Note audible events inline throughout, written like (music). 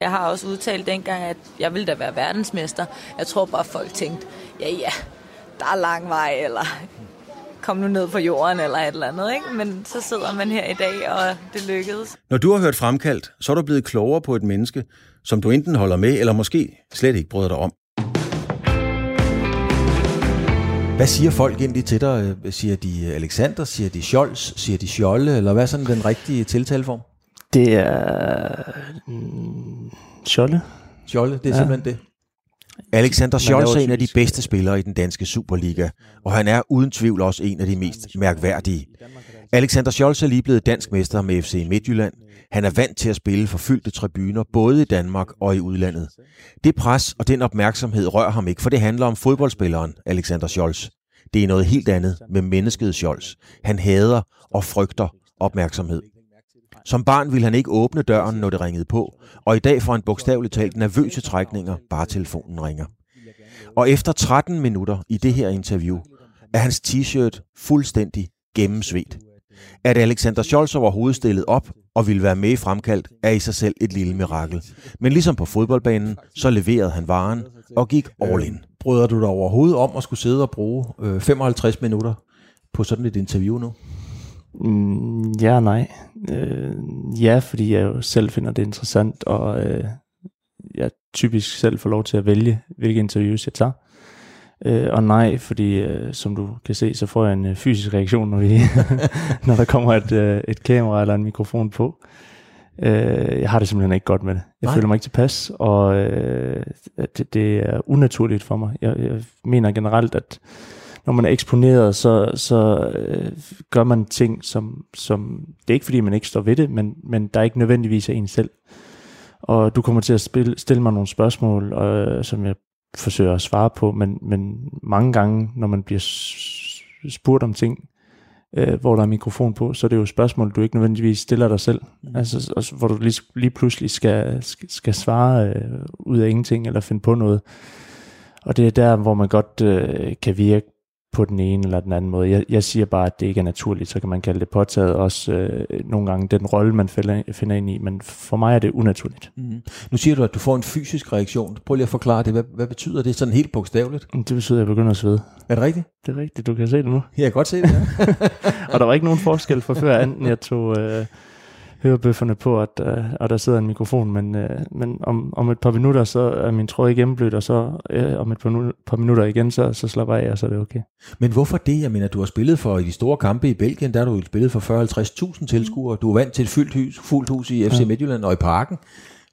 Jeg har også udtalt dengang, at jeg ville da være verdensmester. Jeg tror bare, folk tænkte, ja ja, der er lang vej, eller kom nu ned på jorden, eller et eller andet. Ikke? Men så sidder man her i dag, og det lykkedes. Når du har hørt Fremkaldt, så er du blevet klogere på et menneske, som du enten holder med, eller måske slet ikke bryder dig om. Hvad siger folk egentlig til dig? Siger de Alexander, siger de Scholz, siger de Scholle, eller hvad er sådan den rigtige tiltaleform? Det er... Mm, Scholle. Scholle, det er ja. simpelthen det. Alexander Scholz er en af de bedste spillere i den danske Superliga, og han er uden tvivl også en af de mest mærkværdige. Alexander Scholz er lige blevet dansk mester med FC Midtjylland. Han er vant til at spille for fyldte tribuner, både i Danmark og i udlandet. Det pres og den opmærksomhed rører ham ikke, for det handler om fodboldspilleren Alexander Scholz. Det er noget helt andet med mennesket Scholz. Han hader og frygter opmærksomhed. Som barn ville han ikke åbne døren, når det ringede på, og i dag får han bogstaveligt talt nervøse trækninger, bare telefonen ringer. Og efter 13 minutter i det her interview, er hans t-shirt fuldstændig gennemsvedt. At Alexander Scholz overhovedet stillet op og ville være med i fremkaldt, er i sig selv et lille mirakel. Men ligesom på fodboldbanen, så leverede han varen og gik all in. Øh, bryder du dig overhovedet om at skulle sidde og bruge øh, 55 minutter på sådan et interview nu? Mm, ja og nej. Øh, ja, fordi jeg jo selv finder det interessant, og øh, jeg typisk selv får lov til at vælge, hvilke interviews jeg tager. Øh, og nej, fordi øh, som du kan se, så får jeg en øh, fysisk reaktion, når, vi, (laughs) (laughs) når der kommer et, øh, et kamera eller en mikrofon på. Øh, jeg har det simpelthen ikke godt med det. Jeg nej. føler mig ikke tilpas, og øh, det, det er unaturligt for mig. Jeg, jeg mener generelt, at når man er eksponeret, så, så øh, gør man ting, som, som... Det er ikke, fordi man ikke står ved det, men, men der er ikke nødvendigvis af en selv. Og du kommer til at spille, stille mig nogle spørgsmål, øh, som jeg forsøger at svare på, men, men mange gange, når man bliver spurgt om ting, øh, hvor der er mikrofon på, så er det jo spørgsmål, du ikke nødvendigvis stiller dig selv. Mm. Altså, altså, hvor du lige, lige pludselig skal, skal, skal svare øh, ud af ingenting, eller finde på noget. Og det er der, hvor man godt øh, kan virke på den ene eller den anden måde. Jeg, jeg siger bare, at det ikke er naturligt, så kan man kalde det påtaget også øh, nogle gange den rolle, man finder, finder ind i, men for mig er det unaturligt. Mm. Nu siger du, at du får en fysisk reaktion. Prøv lige at forklare det. Hvad, hvad betyder det sådan helt bogstaveligt? Det betyder, at jeg begynder at svede. Er det rigtigt? Det er rigtigt, du kan se det nu. Jeg kan godt se det, ja. (laughs) og der var ikke nogen forskel for før, enten jeg tog... Øh, hørebøfferne på, at, øh, at der sidder en mikrofon, men, øh, men om, om et par minutter, så er min tråd ikke gennemblødt, og så øh, om et par, par minutter igen, så, så slapper jeg af, og så er det okay. Men hvorfor det? Jeg mener, du har spillet for de store kampe i Belgien, der har du spillet for 40-50.000 tilskuere. Du er vant til et fyldt hus, fuldt hus i FC ja. Midtjylland og i parken.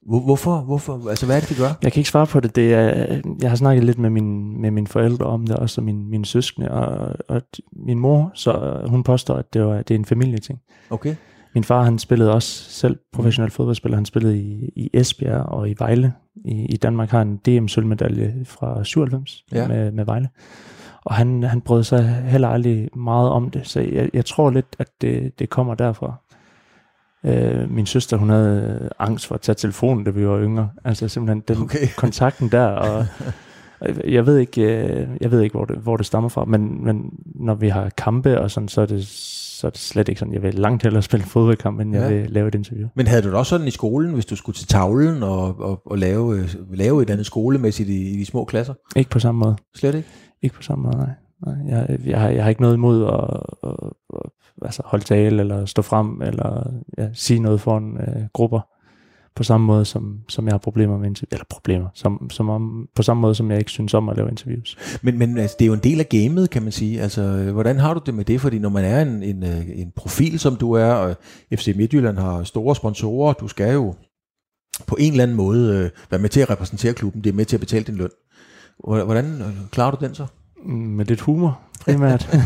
Hvorfor? Hvorfor? Altså, hvad er det, det gør? Jeg kan ikke svare på det. det er, jeg har snakket lidt med, min, med mine forældre om det, også min, mine søskende, og, og min mor, så hun påstår, at det, var, det er en familieting. Okay. Min far, han spillede også selv professionel fodboldspiller. Han spillede i, i Esbjerg og i Vejle. I, i Danmark har han en DM-sølvmedalje fra 97 ja. med, med Vejle. Og han, han brød sig heller aldrig meget om det. Så jeg, jeg tror lidt, at det, det kommer derfra. Øh, min søster, hun havde angst for at tage telefonen, da vi var yngre. Altså simpelthen den okay. (laughs) kontakten der. Og, jeg ved ikke, øh, jeg ved ikke hvor, det, hvor det stammer fra, men, men når vi har kampe og sådan, så er det så er det slet ikke sådan, jeg vil langt hellere spille fodboldkamp, end ja. jeg vil lave et interview. Men havde du det også sådan i skolen, hvis du skulle til tavlen og, og, og lave, øh, lave et andet skolemæssigt i, i de små klasser? Ikke på samme måde. Slet ikke? Ikke på samme måde, nej. nej jeg, jeg, har, jeg har ikke noget imod at, at, at altså holde tale, eller stå frem, eller ja, sige noget foran uh, grupper på samme måde, som, som jeg har problemer med interviews, eller problemer, som, som om, på samme måde, som jeg ikke synes om at lave interviews. Men, men altså, det er jo en del af gamet, kan man sige. Altså, hvordan har du det med det? Fordi når man er en, en, øh, en profil, som du er, og FC Midtjylland har store sponsorer, du skal jo på en eller anden måde øh, være med til at repræsentere klubben, det er med til at betale din løn. Hvordan øh, klarer du den så? Med lidt humor, primært.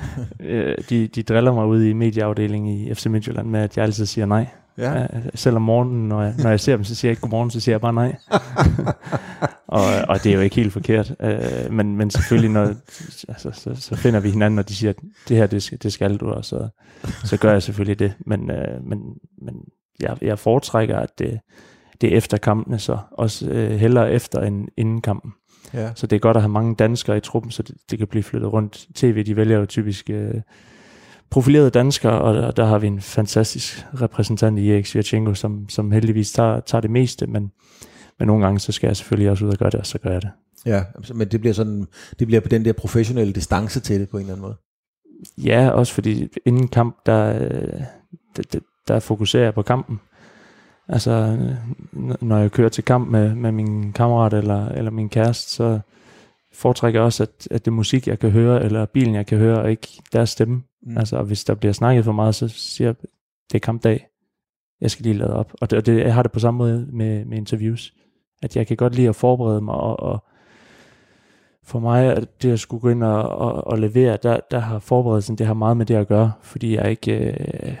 (laughs) de, de driller mig ud i medieafdelingen i FC Midtjylland med, at jeg altid siger nej. Ja. selv om morgenen, når jeg, når jeg ser dem, så siger jeg ikke godmorgen, så siger jeg bare nej. (laughs) og, og det er jo ikke helt forkert. Øh, men, men selvfølgelig, når, altså, så, så finder vi hinanden, og de siger, at det her, det skal, det skal du, og så, så gør jeg selvfølgelig det. Men, øh, men, men jeg, jeg foretrækker, at det, det er efter kampene, så også øh, hellere efter end inden kampen. Ja. Så det er godt at have mange danskere i truppen, så det, det kan blive flyttet rundt. TV, de vælger jo typisk øh, profilerede danskere, og der, der har vi en fantastisk repræsentant i Erik Svirchenko, som, som heldigvis tager, tager det meste, men, men nogle gange, så skal jeg selvfølgelig også ud og gøre det, og så gør jeg det. Ja, men det bliver sådan, det bliver på den der professionelle distance til det på en eller anden måde. Ja, også fordi inden kamp, der, der, der fokuserer jeg på kampen. Altså, når jeg kører til kamp med, med min kammerat eller, eller min kæreste, så foretrækker også, at, at det er musik, jeg kan høre, eller bilen, jeg kan høre, og ikke deres stemme. Mm. Altså, og hvis der bliver snakket for meget, så siger jeg, det er kampdag. Jeg skal lige lade op. Og det, og det, jeg har det på samme måde med, med interviews. At jeg kan godt lide at forberede mig, og, og for mig, at det at skulle gå ind og, og, og levere, der, der har forberedelsen, det har meget med det at gøre, fordi jeg ikke øh,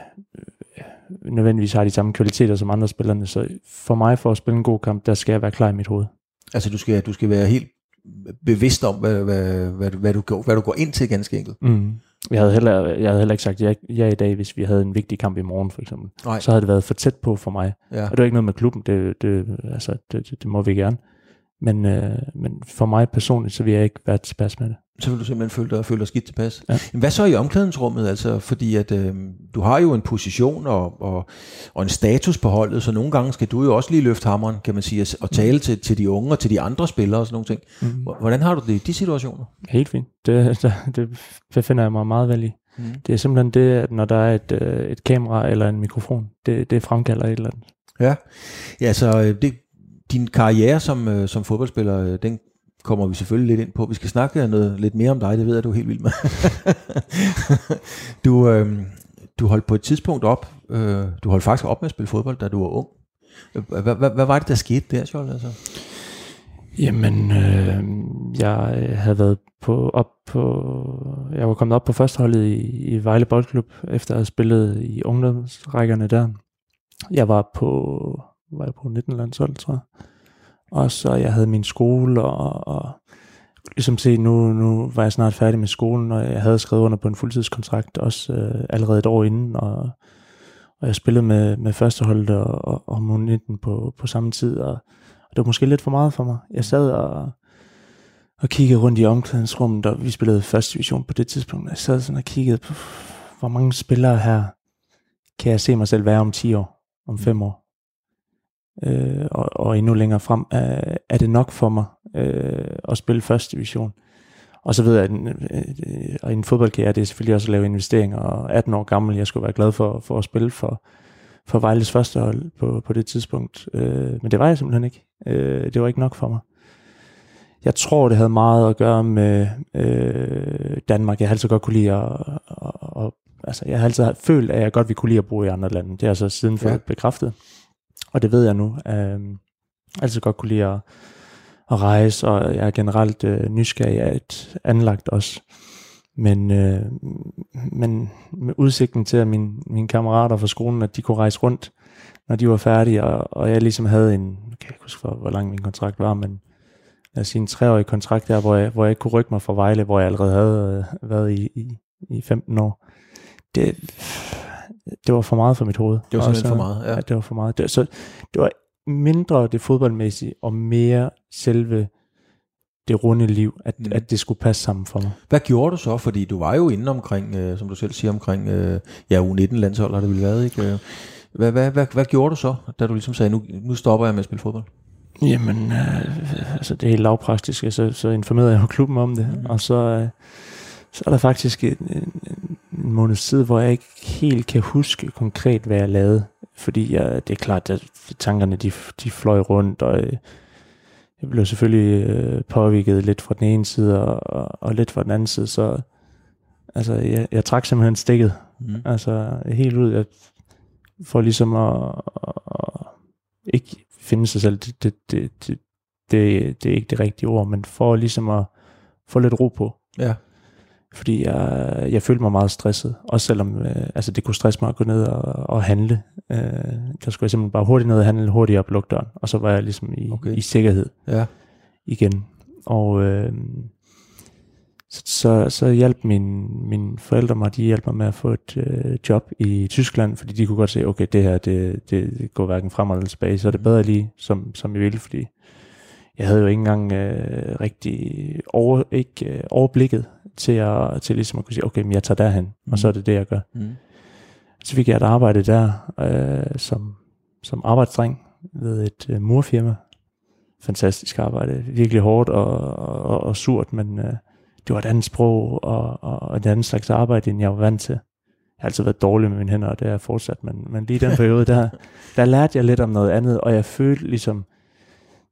nødvendigvis har de samme kvaliteter som andre spillerne. Så for mig, for at spille en god kamp, der skal jeg være klar i mit hoved. Altså du skal, du skal være helt bevidst om, hvad, hvad, hvad, hvad, du, går, hvad du går ind til ganske enkelt. Mm. Jeg havde, heller, jeg havde heller ikke sagt ja, ja i dag, hvis vi havde en vigtig kamp i morgen, for eksempel. Nej. Så havde det været for tæt på for mig. Ja. Og det er ikke noget med klubben, det, det, altså, det, det, det må vi gerne. Men, øh, men for mig personligt, så vil jeg ikke være tilpas med det. Så vil du simpelthen føle dig, føle dig skidt tilpas. Ja. Men hvad så i omklædningsrummet? Altså, fordi at, øh, du har jo en position og, og, og en status på holdet, så nogle gange skal du jo også lige løfte hammeren, kan man sige, og tale mm. til, til de unge og til de andre spillere og sådan nogle ting. Mm. Hvordan har du det i de situationer? Helt fint. Det, (laughs) det, det finder jeg mig meget vel i. Mm. Det er simpelthen det, at når der er et, øh, et kamera eller en mikrofon, det, det fremkalder et eller andet. Ja, ja så øh, det, din karriere som, øh, som fodboldspiller, øh, den kommer vi selvfølgelig lidt ind på. Vi skal snakke noget lidt mere om dig, det ved jeg, du er helt vild med. (laughs) du, øh, du holdt på et tidspunkt op, øh, du holdt faktisk op med at spille fodbold, da du var ung. Hvad, hvad, hvad var det, der skete der, Scholl? Altså? Jamen, øh, jeg havde været på, op på, jeg var kommet op på førsteholdet i, i Vejle Boldklub, efter at have spillet i ungdomsrækkerne der. Jeg var på var jeg på 19 landshold, tror jeg. Og så jeg havde min skole, og, og ligesom se, nu, nu var jeg snart færdig med skolen, og jeg havde skrevet under på en fuldtidskontrakt, også øh, allerede et år inden, og, og jeg spillede med, med førsteholdet og, og, og 19 på, på samme tid, og, og det var måske lidt for meget for mig. Jeg sad og, og kiggede rundt i omklædningsrummet, og vi spillede første division på det tidspunkt. Jeg sad sådan og kiggede på, hvor mange spillere her kan jeg se mig selv være om 10 år, om 5 år øh, og, og endnu længere frem, er, er det nok for mig øh, at spille første division. Og så ved jeg, at en, øh, en fodboldkarriere, det er selvfølgelig også at lave investeringer, og 18 år gammel, jeg skulle være glad for, for at spille for, for Vejles første hold på, på det tidspunkt. Øh, men det var jeg simpelthen ikke. Øh, det var ikke nok for mig. Jeg tror, det havde meget at gøre med øh, Danmark. Jeg har altid godt kunne lide at, at, at, altså, jeg har altid følt, at jeg godt ville kunne lide at bo i andre lande. Det er altså siden for ja. bekræftet. Og det ved jeg nu. Øh, altså godt kunne lide at, at rejse, og jeg er generelt øh, nysgerrig af et anlagt også. Men, øh, men med udsigten til, at mine, mine kammerater fra skolen, at de kunne rejse rundt, når de var færdige, og, og jeg ligesom havde en, jeg kan ikke huske, hvor lang min kontrakt var, men lad os sige en treårig kontrakt der, hvor jeg, hvor jeg ikke kunne rykke mig fra Vejle, hvor jeg allerede havde øh, været i, i, i 15 år. Det, det var for meget for mit hoved. Det var simpelthen for meget, ja. ja. det var for meget. Det, så det var mindre det fodboldmæssige, og mere selve det runde liv, at, mm. at det skulle passe sammen for mig. Hvad gjorde du så? Fordi du var jo inde omkring, øh, som du selv siger, omkring øh, ja, U19-landshold har det vel været, ikke? Øh, hvad, hvad, hvad, hvad gjorde du så, da du ligesom sagde, nu, nu stopper jeg med at spille fodbold? Jamen, øh, altså det er helt lavpraktisk, så, så informerede jeg jo klubben om det, mm. og så, øh, så er der faktisk en, en, en måned tid, hvor jeg ikke helt kan huske konkret, hvad jeg lavede. Fordi jeg, det er klart, at tankerne de, de fløj rundt, og øh, jeg blev selvfølgelig øh, påvirket lidt fra den ene side, og, og, og lidt fra den anden side, så altså, jeg, jeg trak simpelthen stikket. Mm. Altså helt ud, jeg, for ligesom at, at ikke finde sig selv, det, det, det, det, det, det er ikke det rigtige ord, men for ligesom at få lidt ro på. Ja fordi jeg, jeg følte mig meget stresset, også selvom øh, altså det kunne stresse mig at gå ned og, og handle. Øh, der skulle jeg simpelthen bare hurtigt ned og handle, hurtigt op lukke døren, og så var jeg ligesom i, okay. i sikkerhed. Ja. igen. Og øh, så, så, så hjalp min, mine forældre mig, de hjalp mig med at få et øh, job i Tyskland, fordi de kunne godt se, okay, det her, det, det går hverken frem eller tilbage, så er det bedre lige, som, som jeg ville, fordi jeg havde jo ikke engang øh, rigtig over, ikke, øh, overblikket til, at, til ligesom at kunne sige, okay, men jeg tager derhen, mm. og så er det det, jeg gør. Mm. Så fik jeg et arbejde der øh, som, som arbejdsdreng ved et øh, murfirma. Fantastisk arbejde, virkelig hårdt og, og, og surt, men øh, det var et andet sprog og, og et andet slags arbejde, end jeg var vant til. Jeg har altid været dårlig med mine hænder, og det er jeg fortsat, men, men lige den (laughs) periode, der, der lærte jeg lidt om noget andet, og jeg følte ligesom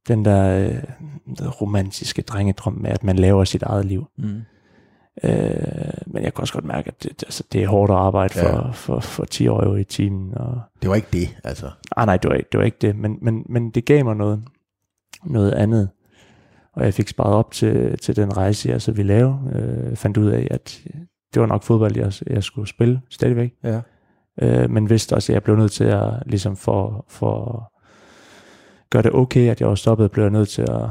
den der øh, romantiske drengedrøm med, at man laver sit eget liv. Mm. Øh, men jeg kan også godt mærke, at det, altså, det er hårdt at arbejde for, ja. for, for, for 10 år i timen. Og... Det var ikke det, altså? Ah, nej, det var, ikke, det var ikke det, men, men, men det gav mig noget, noget andet. Og jeg fik sparet op til, til den rejse, jeg så ville lave. Øh, fandt ud af, at det var nok fodbold, jeg, jeg skulle spille stadigvæk. Ja. Øh, men vidste også, at jeg blev nødt til at, ligesom for, for gøre det okay, at jeg var stoppet, blev jeg nødt til at,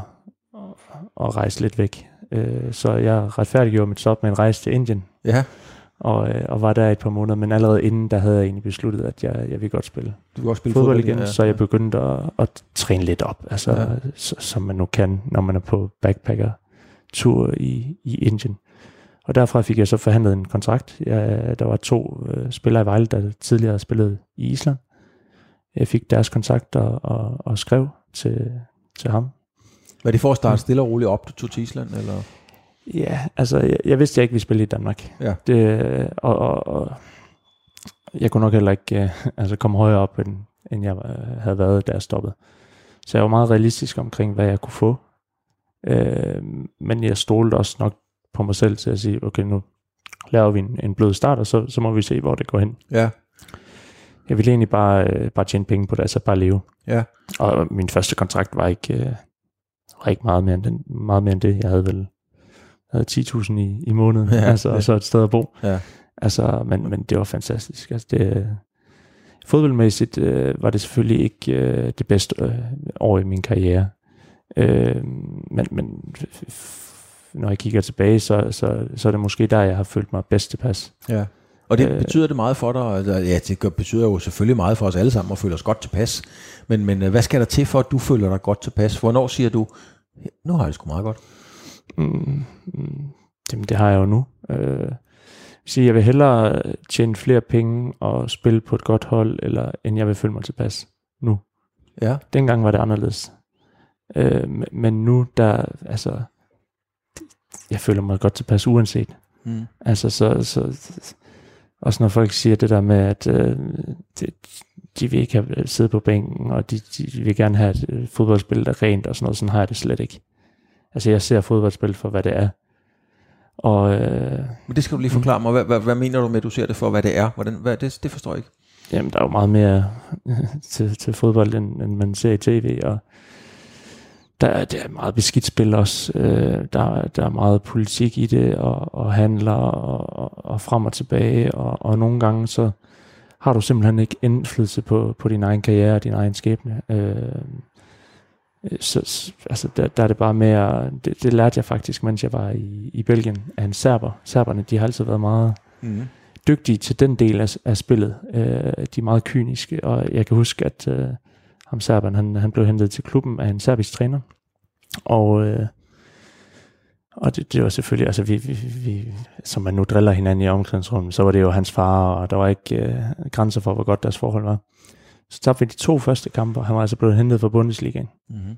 at rejse lidt væk. Øh, så jeg retfærdiggjorde mit stop med en rejse til Indien. Ja. Og, øh, og var der et par måneder, men allerede inden, der havde jeg egentlig besluttet, at jeg, jeg ville godt spille, du vil også spille fodbold, fodbold igen, ja, så jeg begyndte at, at træne lidt op, altså, ja. så, som man nu kan, når man er på backpacker-tur i, i Indien. Og derfra fik jeg så forhandlet en kontrakt. Jeg, der var to øh, spillere i Vejle, der tidligere havde spillet i Island. Jeg fik deres kontakt og, og, skrev til, til ham, var det for at starte stille og roligt op, du tog til Island? Eller? Ja, altså jeg, jeg vidste, jeg ikke ville spille i Danmark. Ja. Det, og, og, og jeg kunne nok heller ikke uh, (laughs) altså komme højere op, end, end jeg uh, havde været, da jeg stoppede. Så jeg var meget realistisk omkring, hvad jeg kunne få. Uh, men jeg stolte også nok på mig selv til at sige, okay, nu laver vi en, en blød start, og så, så må vi se, hvor det går hen. Ja. Jeg ville egentlig bare, uh, bare tjene penge på det, altså bare leve. Ja. Og min første kontrakt var ikke, uh, var ikke meget mere end, den, meget mere end det. Jeg havde vel havde 10.000 i, i måneden, (laughs) ja, altså, og så et sted at bo. Ja. Altså, men, men det var fantastisk. Altså, det, fodboldmæssigt øh, var det selvfølgelig ikke øh, det bedste øh, år i min karriere. Øh, men, men når jeg kigger tilbage, så, så, så er det måske der, jeg har følt mig bedst tilpas. Ja. Og det øh, betyder det meget for dig? Altså, ja, det betyder jo selvfølgelig meget for os alle sammen at føle os godt tilpas. Men, men øh, hvad skal der til for, at du føler dig godt tilpas? Hvornår siger du, nu har jeg det sgu meget godt? Mm, mm, det, det har jeg jo nu. Øh, så jeg vil hellere tjene flere penge og spille på et godt hold, eller end jeg vil føle mig tilpas nu. Ja. Dengang var det anderledes. Øh, men nu, der, altså, jeg føler mig godt tilpas uanset. Mm. Altså, så, så, også når folk siger det der med, at øh, det, de vil ikke have siddet på bænken, og de, de vil gerne have et øh, fodboldspil, der er rent og sådan noget. Sådan har jeg det slet ikke. Altså jeg ser fodboldspil for, hvad det er. Og, øh, Men det skal du lige forklare mig. Hvad, hvad, hvad mener du med, at du ser det for, hvad det er? Hvordan, hvad, det, det forstår jeg ikke. Jamen, der er jo meget mere (laughs) til, til fodbold, end, end man ser i tv, og der, er, der er meget beskidt spil også. Øh, der, der er meget politik i det, og, og handler, og, og, og frem og tilbage, og, og nogle gange så har du simpelthen ikke indflydelse på, på din egen karriere og din egen skæbne. Øh, så, altså, der, der er det bare mere, det, det lærte jeg faktisk, mens jeg var i, i Belgien, af en serber. Serberne, de har altid været meget mm. dygtige til den del af, af spillet. Øh, de er meget kyniske, og jeg kan huske, at øh, ham serberen, han, han blev hentet til klubben af en serbisk træner. Og, øh, og det, det var selvfølgelig, altså vi, vi, vi, som man nu driller hinanden i omklædningsrummet, så var det jo hans far, og der var ikke øh, grænser for, hvor godt deres forhold var. Så tabte vi de to første kampe, og han var altså blevet hentet fra Bundesligaen. Mm-hmm.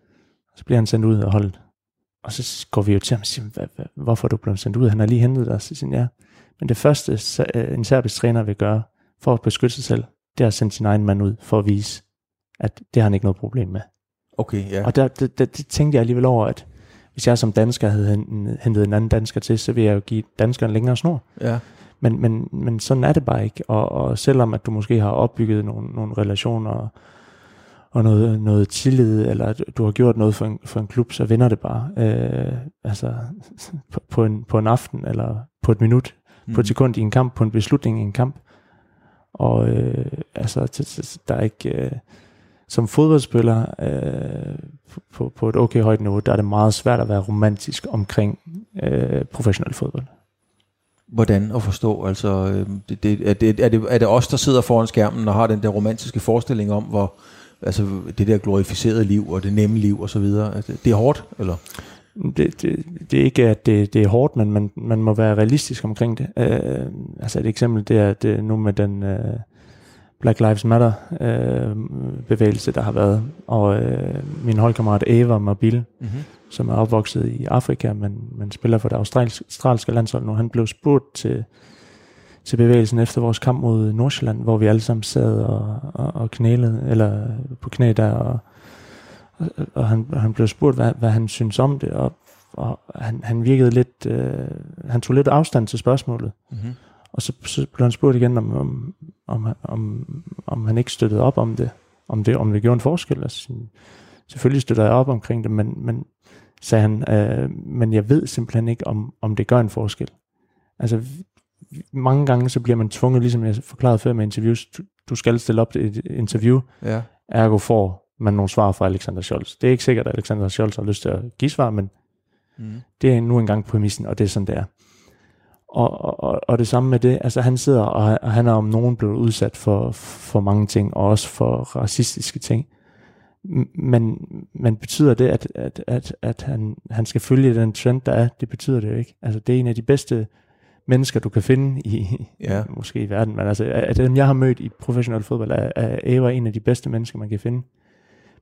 Så bliver han sendt ud af holdet. Og så går vi jo til ham og siger, hvorfor er du blevet sendt ud? Han har lige hentet dig. Så siger ja. Men det første, øh, en serbisk træner vil gøre, for at beskytte sig selv, det er at sende sin egen mand ud, for at vise, at det har han ikke noget problem med. Okay, ja. Og der, det, det, det tænkte jeg alligevel over, at hvis jeg som dansker havde hentet en anden dansker til, så ville jeg jo give danskeren længere snor. Ja. Men, men, men sådan er det bare ikke. Og, og selvom at du måske har opbygget nogle, nogle relationer og noget, noget tillid, eller du har gjort noget for en, for en klub, så vinder det bare. Øh, altså (laughs) på, på, en, på en aften, eller på et minut, mm. på et mm. sekund i en kamp, på en beslutning i en kamp. Og øh, altså, der er ikke... Øh, som fodboldspiller øh, på, på et okay højt niveau, der er det meget svært at være romantisk omkring øh, professionel fodbold. Hvordan at forstå? Altså, øh, det, det, er, det, er, det, er det os, der sidder foran skærmen og har den der romantiske forestilling om, hvor altså, det der glorificerede liv og det nemme liv og så videre, altså, det er hårdt, eller? Det, det, det er ikke, at det, det er hårdt, men man, man må være realistisk omkring det. Øh, altså et eksempel, det er det nu med den øh, Black Lives Matter øh, bevægelse, der har været. Og øh, min holdkammerat Eva Mabil, mm-hmm. som er opvokset i Afrika, men, men spiller for det australske landshold nu, han blev spurgt til, til bevægelsen efter vores kamp mod Nordsjælland, hvor vi alle sammen sad og, og, og knælede, eller på knæ der, og, og, og han, han blev spurgt, hvad, hvad han synes om det, og, og han, han virkede lidt, øh, han tog lidt afstand til spørgsmålet. Mm-hmm. Og så, så blev han spurgt igen, om, om, om, om, om han ikke støttede op om det, om det, om det gjorde en forskel. Altså, selvfølgelig støtter jeg op omkring det, men, men sagde han, øh, men jeg ved simpelthen ikke, om, om det gør en forskel. Altså, mange gange så bliver man tvunget, ligesom jeg forklarede før med interviews, du, du skal stille op til et interview, ja. ergo får man nogle svar fra Alexander Scholz. Det er ikke sikkert, at Alexander Scholz har lyst til at give svar, men mm. det er nu engang præmissen, og det er sådan, det er. Og, og, og det samme med det, altså han sidder, og, og han er om nogen blevet udsat for, for mange ting, og også for racistiske ting. Men, men betyder det, at, at, at, at han, han skal følge den trend, der er? Det betyder det jo ikke. Altså det er en af de bedste mennesker, du kan finde i, ja. måske i verden, men altså at dem, jeg har mødt i professionel fodbold, er, er Eva en af de bedste mennesker, man kan finde.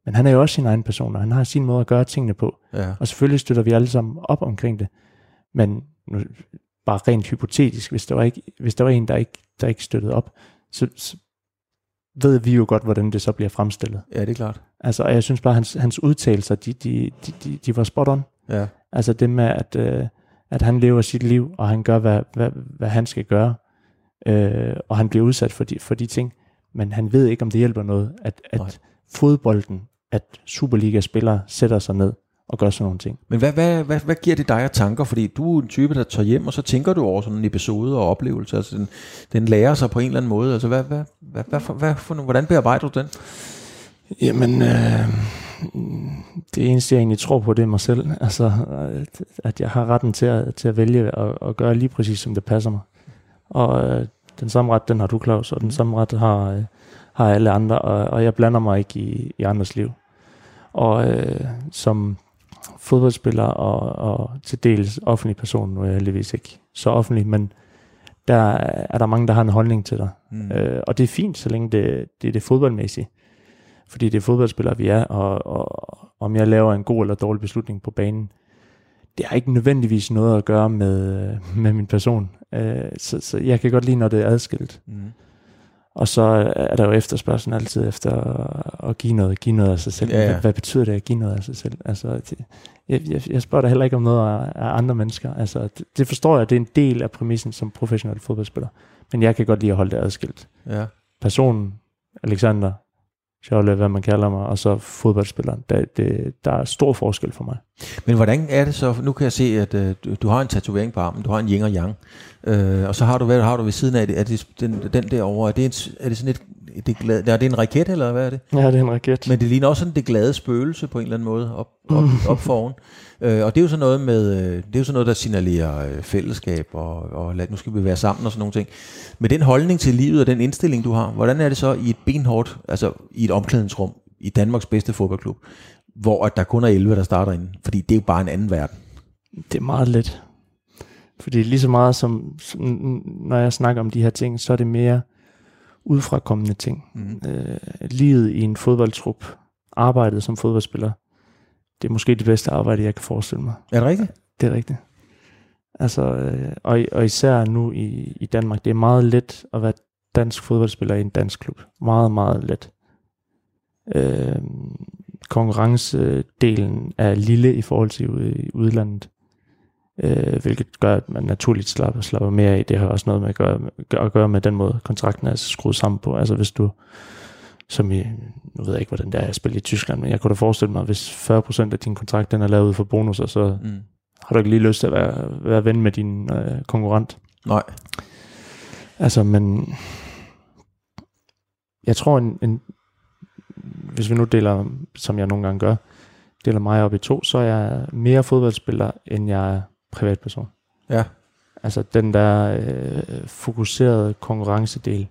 Men han er jo også sin egen person, og han har sin måde at gøre tingene på. Ja. Og selvfølgelig støtter vi alle sammen op omkring det. Men nu, bare rent hypotetisk, hvis der var, ikke, hvis der var en, der ikke, der ikke støttede op, så, så ved vi jo godt, hvordan det så bliver fremstillet. Ja, det er klart. Altså, og jeg synes bare, hans, hans udtalelser, de, de, de, de, de var spot on. Ja. Altså det med, at, øh, at han lever sit liv, og han gør, hvad, hvad, hvad han skal gøre, øh, og han bliver udsat for de, for de ting, men han ved ikke, om det hjælper noget, at, at fodbolden, at Superliga-spillere sætter sig ned og gøre sådan nogle ting. Men hvad, hvad, hvad, hvad giver det dig af tanker? Fordi du er en type, der tager hjem, og så tænker du over sådan en episode og oplevelse. Altså den, den lærer sig på en eller anden måde. Altså hvad, hvad, hvad, hvad, hvad, hvad for, hvordan bearbejder du den? Jamen, øh, det eneste jeg egentlig tror på, det er mig selv. Altså, at jeg har retten til at, til at vælge og, og gøre lige præcis, som det passer mig. Og øh, den samme ret, den har du, Claus, og den samme ret har, øh, har alle andre, og, og jeg blander mig ikke i, i andres liv. Og øh, som fodboldspiller og, og til dels offentlig person, nu er jeg heldigvis ikke så offentlig, men der er der mange, der har en holdning til dig. Mm. Øh, og det er fint, så længe det, det er det fodboldmæssige. Fordi det er fodboldspillere, vi er, og, og om jeg laver en god eller dårlig beslutning på banen, det har ikke nødvendigvis noget at gøre med, med min person. Øh, så, så jeg kan godt lide, når det er adskilt. Mm. Og så er der jo efterspørgsel altid efter at give noget, give noget af sig selv. Ja, ja. Hvad, hvad betyder det at give noget af sig selv? Altså, det, jeg, jeg, jeg spørger da heller ikke om noget af, af andre mennesker. Altså, det, det forstår jeg, det er en del af præmissen som professionel fodboldspiller. Men jeg kan godt lide at holde det adskilt. Ja. Personen, Alexander, Scholle, hvad man kalder mig, og så fodboldspilleren. Der, det, der er stor forskel for mig. Men hvordan er det så, nu kan jeg se, at uh, du, har en tatovering på armen, du har en yin og yang, uh, og så har du, hvad har du ved siden af det? Er det den, den derovre, er det, en, er det sådan et, det glade, er det en raket, eller hvad er det? Ja, det er en raket. Men det ligner også sådan det glade spøgelse på en eller anden måde op, op, (laughs) op foran. Øh, og det er jo sådan noget med, øh, det er jo sådan noget, der signalerer øh, fællesskab, og, og lad, nu skal vi være sammen og sådan nogle ting. Med den holdning til livet og den indstilling, du har, hvordan er det så i et benhårdt, altså i et omklædningsrum, i Danmarks bedste fodboldklub, hvor at der kun er 11, der starter ind? Fordi det er jo bare en anden verden. Det er meget let. Fordi lige så meget som, som når jeg snakker om de her ting, så er det mere udfrakommende ting. Mm. Øh, livet i en fodboldtrup, arbejdet som fodboldspiller, det er måske det bedste arbejde, jeg kan forestille mig. Er det rigtigt? Det er rigtigt. Altså, øh, og, og især nu i, i Danmark, det er meget let at være dansk fodboldspiller i en dansk klub. Meget, meget let. Øh, konkurrencedelen er lille i forhold til udlandet, øh, hvilket gør, at man naturligt slapper, slapper mere i. Det har også noget med at gøre, at gøre med den måde, kontrakten er skruet sammen på. Altså hvis du som i, nu ved jeg ikke, hvordan det er at spille i Tyskland, men jeg kunne da forestille mig, hvis 40% af din kontrakt den er lavet ud for bonusser, så mm. har du ikke lige lyst til at være, være ven med din øh, konkurrent. Nej. Altså, men jeg tror, en, en, hvis vi nu deler, som jeg nogle gange gør, deler mig op i to, så er jeg mere fodboldspiller, end jeg er privatperson. Ja. Altså den der øh, fokuserede konkurrencedel,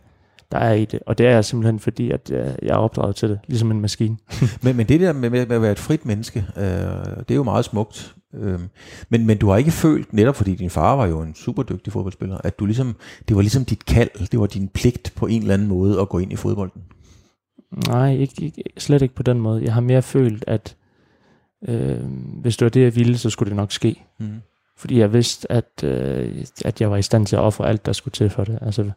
der er i det. Og det er simpelthen fordi, at øh, jeg er opdraget til det, ligesom en maskine. (laughs) men, men det der med, med at være et frit menneske, øh, det er jo meget smukt. Øh, men, men du har ikke følt, netop fordi din far var jo en super dygtig fodboldspiller, at du ligesom, det var ligesom dit kald, det var din pligt på en eller anden måde at gå ind i fodbolden. Nej, ikke, ikke, slet ikke på den måde. Jeg har mere følt, at øh, hvis det var det, jeg ville, så skulle det nok ske. Mm. Fordi jeg vidste, at, øh, at jeg var i stand til at ofre alt, der skulle til for det. Altså,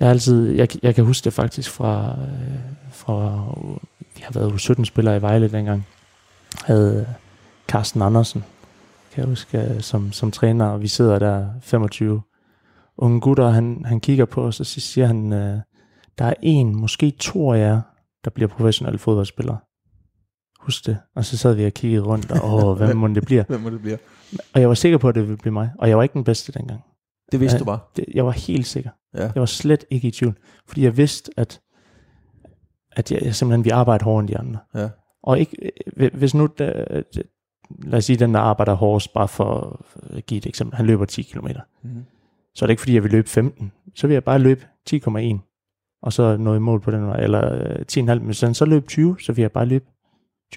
jeg, altid, jeg, jeg kan huske det faktisk fra, øh, fra vi har været 17 spillere i Vejle dengang. Havde Carsten Andersen, kan jeg huske, øh, som, som træner, og vi sidder der 25 unge gutter, han, han kigger på os, og så siger han, øh, der er en, måske to af jer, der bliver professionelle fodboldspillere. Husk det. Og så sad vi og kiggede rundt, og åh, hvem (laughs) må det bliver? hvem må det bliver? Og jeg var sikker på, at det ville blive mig. Og jeg var ikke den bedste dengang. Det vidste jeg, du bare? Det, jeg var helt sikker. Ja. Jeg var slet ikke i tvivl. Fordi jeg vidste, at, at jeg, jeg simpelthen vi arbejder hårdere end de andre. Ja. Og ikke, hvis nu, der, lad os sige, den der arbejder hårdest, bare for at give et eksempel, han løber 10 km. Mm. Så er det ikke, fordi jeg vil løbe 15. Så vil jeg bare løbe 10,1. Og så nå i mål på den vej. Eller 10,5. Men så, så løb 20, så vil jeg bare løbe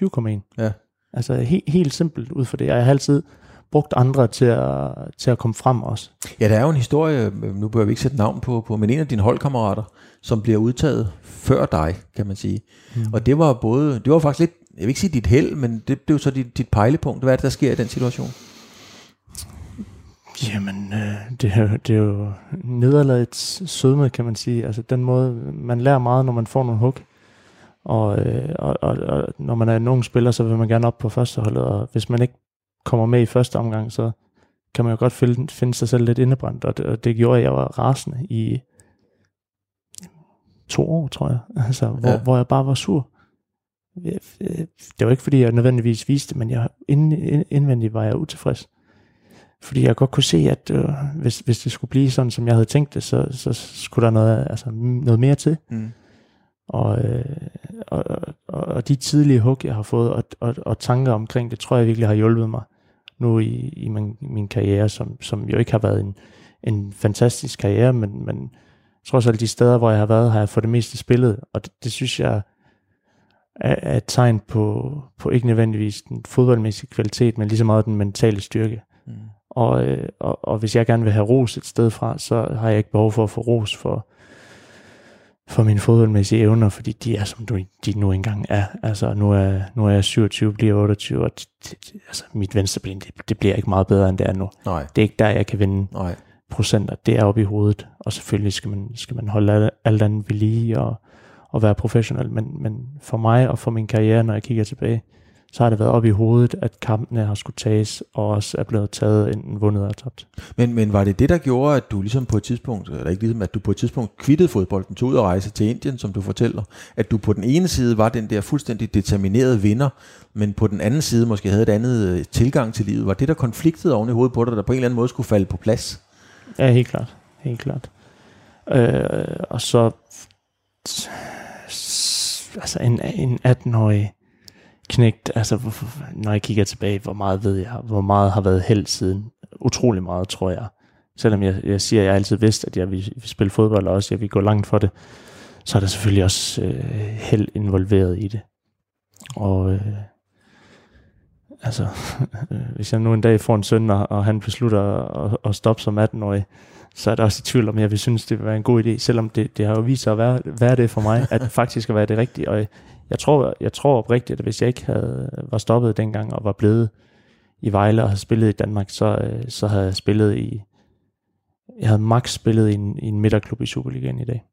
20,1. Ja. Altså helt, helt simpelt ud for det. Jeg har altid brugt andre til at, til at komme frem også. Ja, der er jo en historie, nu bør vi ikke sætte navn på, på men en af dine holdkammerater, som bliver udtaget før dig, kan man sige. Mm. Og det var både, det var faktisk lidt, jeg vil ikke sige dit held, men det blev så dit, dit pejlepunkt. Hvad er det, der sker i den situation? Jamen, øh, det, er, det er jo nederlagets sødme, kan man sige. Altså den måde, man lærer meget, når man får nogle hug. Og, øh, og, og, og når man er en ung spiller, så vil man gerne op på førsteholdet, og hvis man ikke kommer med i første omgang, så kan man jo godt finde, finde sig selv lidt indebrændt, og det, og det gjorde, at jeg var rasende i to år, tror jeg, (laughs) altså, hvor, ja. hvor jeg bare var sur. Det var ikke, fordi jeg nødvendigvis viste men jeg, indvendigt var jeg utilfreds. Fordi jeg godt kunne se, at øh, hvis, hvis det skulle blive sådan, som jeg havde tænkt det, så, så skulle der noget, altså, noget mere til. Mm. Og, øh, og, og, og de tidlige hug, jeg har fået, og, og, og tanker omkring det, tror jeg virkelig har hjulpet mig nu i, i min, min karriere, som, som jo ikke har været en, en fantastisk karriere, men, men trods alt de steder, hvor jeg har været, har jeg for det meste spillet, og det, det synes jeg er, er et tegn på, på ikke nødvendigvis den fodboldmæssige kvalitet, men lige så meget den mentale styrke. Mm. Og, øh, og, og hvis jeg gerne vil have ros et sted fra, så har jeg ikke behov for at få ros for, for mine fodboldmæssige evner, fordi de er, som du, de nu engang er. Altså, nu er, nu er jeg 27, bliver 28, og det, det, altså, mit venstreben, det, det bliver ikke meget bedre, end det er nu. Nej. Det er ikke der, jeg kan vinde Nej. procenter. Det er oppe i hovedet, og selvfølgelig skal man, skal man holde alt andet ved lige og, og være professionel, men, men for mig og for min karriere, når jeg kigger tilbage, så har det været op i hovedet, at kampene har skulle tages, og også er blevet taget enten vundet eller tabt. Men, men var det det, der gjorde, at du ligesom på et tidspunkt, eller ikke ligesom, at du på et tidspunkt kvittede fodbolden, tog ud og rejse til Indien, som du fortæller, at du på den ene side var den der fuldstændig determinerede vinder, men på den anden side måske havde et andet øh, tilgang til livet. Var det der konfliktede oven i hovedet på dig, der på en eller anden måde skulle falde på plads? Ja, helt klart. Helt klart. Øh, og så altså en, en 18-årig knægt, altså når jeg kigger tilbage, hvor meget ved jeg, hvor meget har været held siden. Utrolig meget, tror jeg. Selvom jeg, jeg siger, at jeg altid vidste, at jeg ville spille fodbold, og også jeg ville gå langt for det, så er der selvfølgelig også øh, held involveret i det. Og øh, altså, (laughs) øh, hvis jeg nu en dag får en søn, og, og han beslutter at, at stoppe som 18-årig, så er der også i tvivl om, jeg vil synes, det vil være en god idé, selvom det, det har jo vist sig at være, være det for mig, at (laughs) faktisk at være det rigtige. Og jeg tror, jeg tror oprigtigt, at hvis jeg ikke havde, var stoppet dengang og var blevet i Vejle og havde spillet i Danmark, så, øh, så havde jeg spillet i, jeg havde max spillet i en, i en midterklub i Superligaen i dag.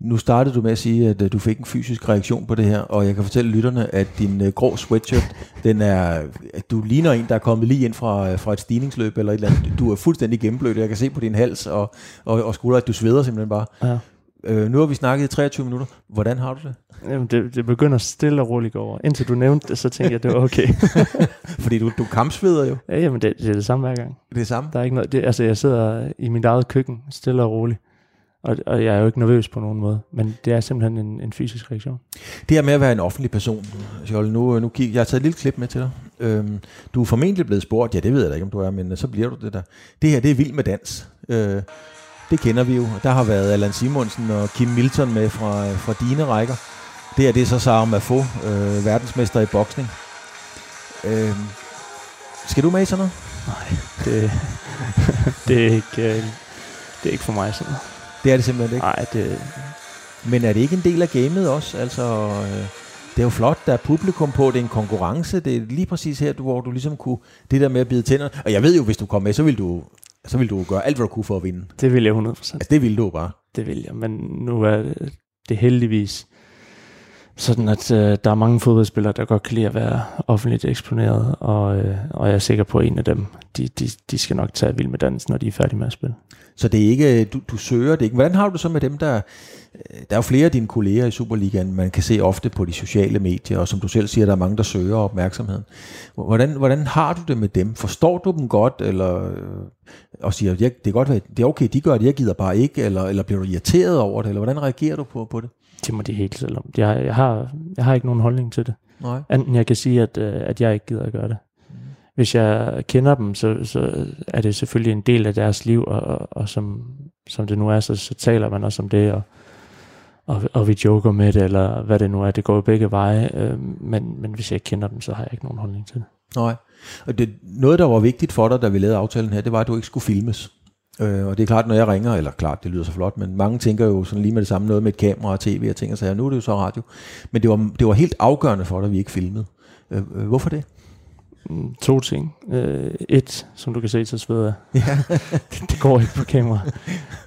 Nu startede du med at sige, at øh, du fik en fysisk reaktion på det her, og jeg kan fortælle lytterne, at din uh, grå sweatshirt, (laughs) den er, at du ligner en, der er kommet lige ind fra, fra et stigningsløb eller et eller andet. Du er fuldstændig gennemblødt. Jeg kan se på din hals og, og, og skulder, at du sveder simpelthen bare. Ja. Øh, nu har vi snakket i 23 minutter. Hvordan har du det? Jamen, det, det begynder stille og roligt over. Indtil du nævnte det, så tænkte jeg, det var okay. (laughs) Fordi du, du kampsveder jo. Ja, jamen, det, det er det samme hver gang. Det er det samme? Der er ikke noget, det, altså, jeg sidder i mit eget køkken, stille og roligt. Og, og jeg er jo ikke nervøs på nogen måde, men det er simpelthen en, en fysisk reaktion. Det her med at være en offentlig person, Joel, nu, nu kig, jeg har taget et lille klip med til dig. Øhm, du er formentlig blevet spurgt, ja det ved jeg da ikke, om du er, men så bliver du det der. Det her, det er vild med dans. Øh, det kender vi jo. Der har været Allan Simonsen og Kim Milton med fra, fra dine rækker. Det her, det er så Sarah Mafo, øh, verdensmester i boksning. Øh, skal du med i sådan noget? Nej, det, det, er ikke, øh, det er ikke for mig sådan noget. Det er det simpelthen ikke? Nej, det... Men er det ikke en del af gamet også? Altså, øh, det er jo flot, der er publikum på, det er en konkurrence, det er lige præcis her, hvor du ligesom kunne, det der med at bide tænder. Og jeg ved jo, hvis du kom med, så vil du, så vil du gøre alt, hvad du kunne for at vinde. Det vil jeg 100%. Altså, det vil du bare. Det vil jeg, men nu er det heldigvis sådan at øh, der er mange fodboldspillere, der godt kan lide at være offentligt eksponeret, og, øh, og jeg er sikker på, at en af dem, de, de, de skal nok tage vild med dans, når de er færdige med at spille. Så det er ikke, du, du søger det ikke. Hvordan har du så med dem, der, øh, der er jo flere af dine kolleger i Superligaen, man kan se ofte på de sociale medier, og som du selv siger, der er mange, der søger opmærksomheden. Hvordan, hvordan har du det med dem? Forstår du dem godt, eller, øh, og siger, ja, det er godt, det er okay, de gør det, jeg gider bare ikke, eller, eller bliver du irriteret over det, eller hvordan reagerer du på, på det? Det må de helt selv om. Jeg, jeg, har, jeg har ikke nogen holdning til det. Nej. Enten jeg kan sige, at, øh, at jeg ikke gider at gøre det. Mm. Hvis jeg kender dem, så, så er det selvfølgelig en del af deres liv, og, og, og som, som det nu er, så, så taler man også om det, og, og, og vi joker med det, eller hvad det nu er. Det går jo begge veje, øh, men, men hvis jeg ikke kender dem, så har jeg ikke nogen holdning til det. Nej. Og det, noget, der var vigtigt for dig, da vi lavede aftalen her, det var, at du ikke skulle filmes. Øh, og det er klart, når jeg ringer, eller klart, det lyder så flot, men mange tænker jo sådan lige med det samme noget med et kamera og tv og ting og sager. Nu er det jo så radio. Men det var, det var helt afgørende for dig, at vi ikke filmede. Øh, øh hvorfor det? Mm, to ting. Øh, et, som du kan se, så sveder jeg. Ja. det, (laughs) det går ikke på kamera.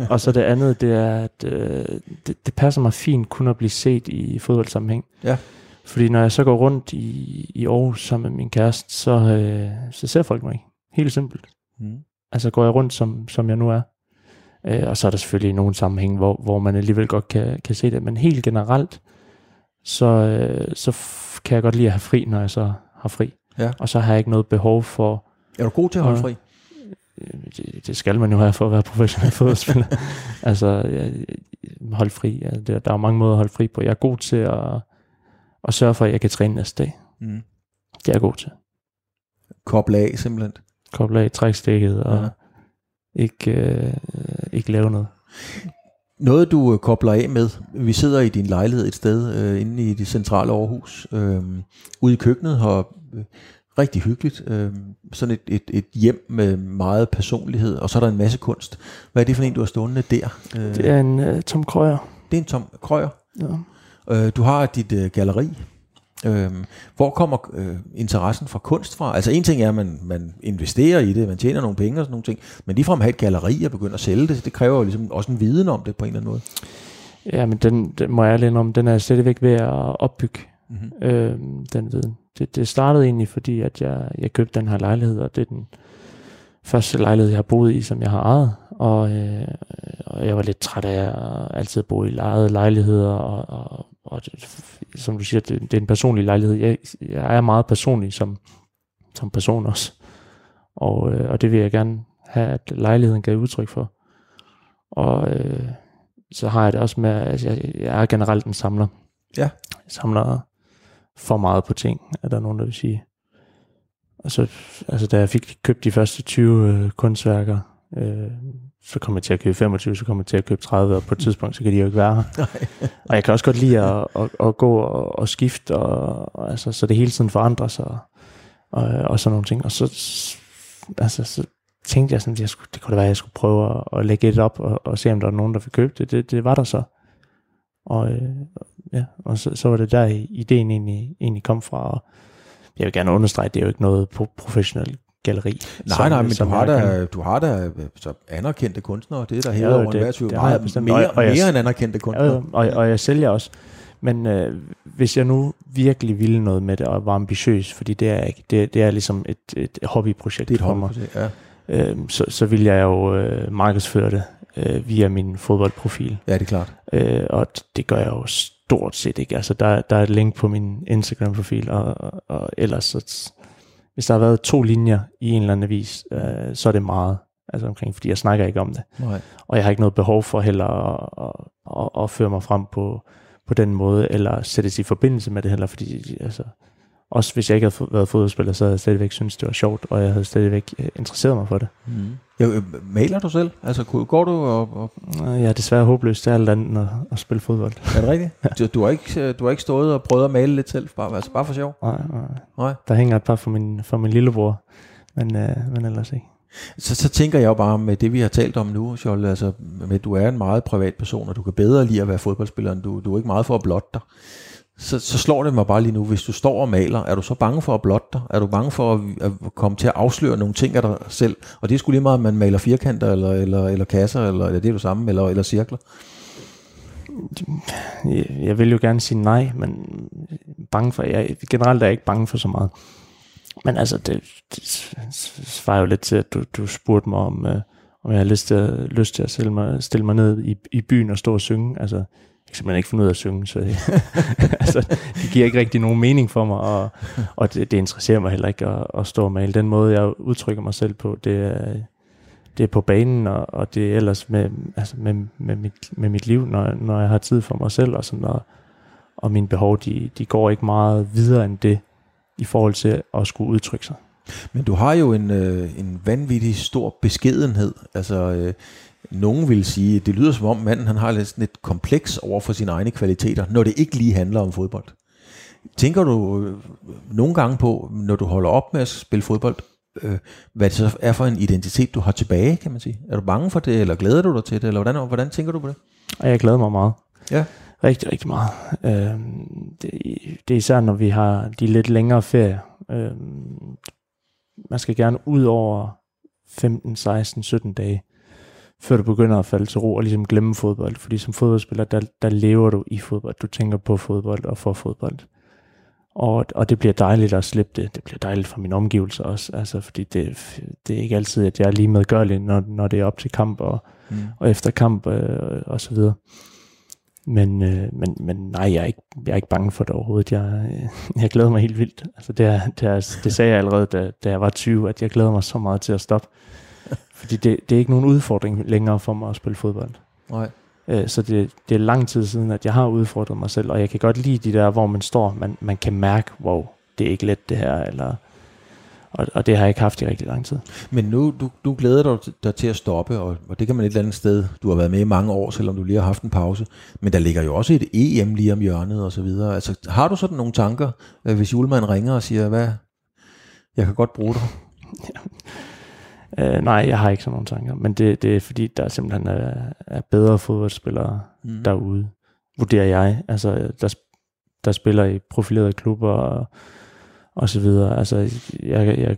og så det andet, det er, at øh, det, det passer mig fint kun at blive set i fodboldsammenhæng. Ja. Fordi når jeg så går rundt i, i Aarhus sammen med min kæreste, så, øh, så ser folk mig ikke. Helt simpelt. Mm. Altså går jeg rundt, som, som jeg nu er. Øh, og så er der selvfølgelig nogle sammenhæng, hvor, hvor man alligevel godt kan, kan se det. Men helt generelt, så, øh, så kan jeg godt lide at have fri, når jeg så har fri. Ja. Og så har jeg ikke noget behov for... Er du god til at holde fri? Øh, det, det skal man jo have for at være professionel (laughs) fodboldspiller. (laughs) altså, holde fri. Ja, der, der er jo mange måder at holde fri på. Jeg er god til at, at sørge for, at jeg kan træne næste dag. Mm. Det er jeg god til. Koble af simpelthen? koble af trækstikket og ja. ikke, øh, ikke lave noget. Noget du øh, kobler af med, vi sidder i din lejlighed et sted øh, inde i det centrale Aarhus, øh, ude i køkkenet har øh, rigtig hyggeligt, øh, sådan et, et, et hjem med meget personlighed, og så er der en masse kunst. Hvad er det for en, du har stående der? Øh, det er en øh, Tom Krøyer. Det er en Tom Krøyer? Ja. Øh, du har dit øh, galleri, Øhm, hvor kommer øh, interessen fra kunst fra? Altså en ting er, at man, man investerer i det, man tjener nogle penge og sådan nogle ting, men ligefrem at have et galleri og begynde at sælge det, det kræver jo ligesom også en viden om det på en eller anden måde. Ja, men den, den må jeg ærlig om, den er stadigvæk ved at opbygge, mm-hmm. øhm, den viden. Det, det startede egentlig, fordi at jeg, jeg købte den her lejlighed, og det er den første lejlighed, jeg har boet i, som jeg har ejet, og, øh, og jeg var lidt træt af at altid bo i lejede lejligheder, og, og, og som du siger, det, det er en personlig lejlighed. Jeg, jeg er meget personlig som, som person også. Og, øh, og det vil jeg gerne have, at lejligheden gav udtryk for. Og øh, så har jeg det også med, at jeg, jeg er generelt en samler. Ja. Jeg samler for meget på ting, er der nogen, der vil sige. Og så, altså da jeg fik købt de første 20 øh, kunstværker, øh, så kommer jeg til at købe 25, så kommer jeg til at købe 30, og på et tidspunkt, så kan de jo ikke være her. (laughs) og jeg kan også godt lide at, at, at gå og, og skifte, og, og, altså, så det hele tiden forandrer sig, og, og, og sådan nogle ting. Og så, altså, så tænkte jeg sådan, at jeg skulle, det kunne da være, at jeg skulle prøve at, at lægge et op, og, og se, om der var nogen, der ville købe det. Det, det var der så. Og, øh, ja, og så, så var det der, ideen egentlig, egentlig kom fra, og jeg vil gerne understrege, at det er jo ikke noget professionelt galleri. Nej, som, nej, men du har, da, du har da så anerkendte kunstnere, det er der hævet over enhver tvivl. Meget mere, og, og mere end anerkendte kunstnere. Ja, og, og jeg sælger også. Men øh, hvis jeg nu virkelig ville noget med det, og var ambitiøs, fordi det er ikke, det, det er ligesom et, et hobbyprojekt det er et for mig, ja. øh, så, så vil jeg jo øh, markedsføre det øh, via min fodboldprofil. Ja, det er klart. Øh, og det gør jeg jo stort set ikke. Altså, der, der er et link på min Instagram-profil, og, og, og ellers så hvis der har været to linjer i en eller anden avis, øh, så er det meget. altså omkring, fordi jeg snakker ikke om det. Nej. Og jeg har ikke noget behov for heller at, at, at, at føre mig frem på, på den måde, eller sættes i forbindelse med det heller, fordi altså, også hvis jeg ikke havde været fodboldspiller, så havde jeg stadigvæk synes det var sjovt, og jeg havde stadigvæk øh, interesseret mig for det. Mm. Ja, øh, maler du selv? Altså, går du og... og... Jeg er desværre håbløst til alt andet end at, at spille fodbold. Er det rigtigt? (laughs) du, du, har ikke, du har ikke stået og prøvet at male lidt selv, bare, altså bare for sjov? Nej, nej. nej. Der hænger et par for min, for min lillebror, men, øh, men ellers ikke. Så, så tænker jeg jo bare med det, vi har talt om nu, Scholle, altså med, at du er en meget privat person, og du kan bedre lide at være fodboldspiller, end du, du er ikke meget for at blotte dig. Så, så slår det mig bare lige nu, hvis du står og maler, er du så bange for at blotte dig? Er du bange for at, at komme til at afsløre nogle ting af dig selv? Og det er sgu lige meget, om man maler firkanter, eller, eller, eller kasser, eller, eller det er det samme, eller, eller cirkler. Jeg, jeg vil jo gerne sige nej, men bange for, jeg, generelt er jeg ikke bange for så meget. Men altså, det, det svarer jo lidt til, at du, du spurgte mig om, øh, om jeg har lyst til, lyst til at stille mig, stille mig ned i, i byen og stå og synge. Altså, kan simpelthen ikke finde ud af at synge, så (laughs) altså, det giver ikke rigtig nogen mening for mig, og, og det, det interesserer mig heller ikke at, at stå og male. Den måde, jeg udtrykker mig selv på, det er, det er på banen, og, og det er ellers med, altså med, med, mit, med mit liv, når, når jeg har tid for mig selv, og, sådan, og, og mine behov, de, de går ikke meget videre end det, i forhold til at skulle udtrykke sig. Men du har jo en, øh, en vanvittig stor beskedenhed. Altså, øh, nogen vil sige, det lyder som om manden han har lidt, lidt kompleks over for sine egne kvaliteter, når det ikke lige handler om fodbold. Tænker du øh, nogle gange på, når du holder op med at spille fodbold, øh, hvad det så er for en identitet, du har tilbage, kan man sige? Er du bange for det, eller glæder du dig til det, eller hvordan, hvordan tænker du på det? Jeg glæder mig meget. Ja. Rigtig, rigtig meget. Øh, det, det er især, når vi har de lidt længere ferier. Øh, man skal gerne ud over 15, 16, 17 dage, før du begynder at falde til ro og ligesom glemme fodbold. Fordi som fodboldspiller, der, der lever du i fodbold. Du tænker på fodbold og for fodbold. Og, og det bliver dejligt at slippe det. Det bliver dejligt for mine omgivelser også. Altså, fordi det, det er ikke altid, at jeg er lige medgørlig, når, når det er op til kamp og, mm. og efter kamp øh, og så videre. Men, øh, men, men nej, jeg er, ikke, jeg er ikke bange for det overhovedet. Jeg, (laughs) jeg glæder mig helt vildt. Altså det, er, det, er, det sagde jeg allerede, da, da jeg var 20, at jeg glæder mig så meget til at stoppe. Fordi det, det er ikke nogen udfordring længere for mig at spille fodbold. Nej. Øh, så det, det er lang tid siden, at jeg har udfordret mig selv, og jeg kan godt lide de der, hvor man står, man, man kan mærke, wow, det er ikke let det her, eller og, og det har jeg ikke haft i rigtig lang tid. Men nu, du, du glæder dig, dig til at stoppe, og, og det kan man et eller andet sted. Du har været med i mange år, selvom du lige har haft en pause. Men der ligger jo også et EM lige om hjørnet og så videre. Altså, har du sådan nogle tanker, øh, hvis julemanden ringer og siger, hvad, jeg kan godt bruge dig? (laughs) Uh, nej, jeg har ikke sådan nogle tanker, men det, det er fordi, der simpelthen er, er bedre fodboldspillere mm. derude, vurderer jeg. Altså, der, der spiller i profilerede klubber, og og så videre. Altså, jeg, jeg,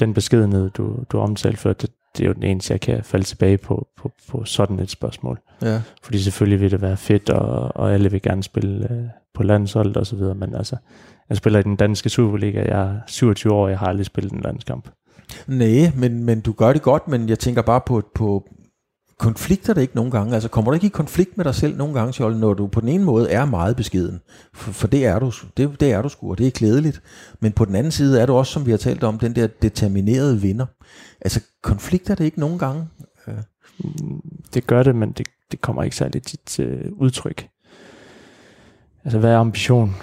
den beskedenhed, du, du omtalte før, det, det er jo den eneste, jeg kan falde tilbage på, på, på sådan et spørgsmål. Ja. Fordi selvfølgelig vil det være fedt, og, og alle vil gerne spille øh, på landsholdet og så videre, men altså, jeg spiller i den danske Superliga, jeg er 27 år, jeg har aldrig spillet en landskamp. Nej, men, men du gør det godt, men jeg tænker bare på, på, konflikter det ikke nogle gange? Altså kommer du ikke i konflikt med dig selv nogle gange, Scholl, når du på den ene måde er meget beskeden? For, for det er du, det, det er du sgu, og det er klædeligt. Men på den anden side er du også, som vi har talt om, den der determinerede vinder. Altså konflikter det ikke nogle gange? Mm, det gør det, men det, det kommer ikke særlig dit til udtryk. Altså hvad er ambition?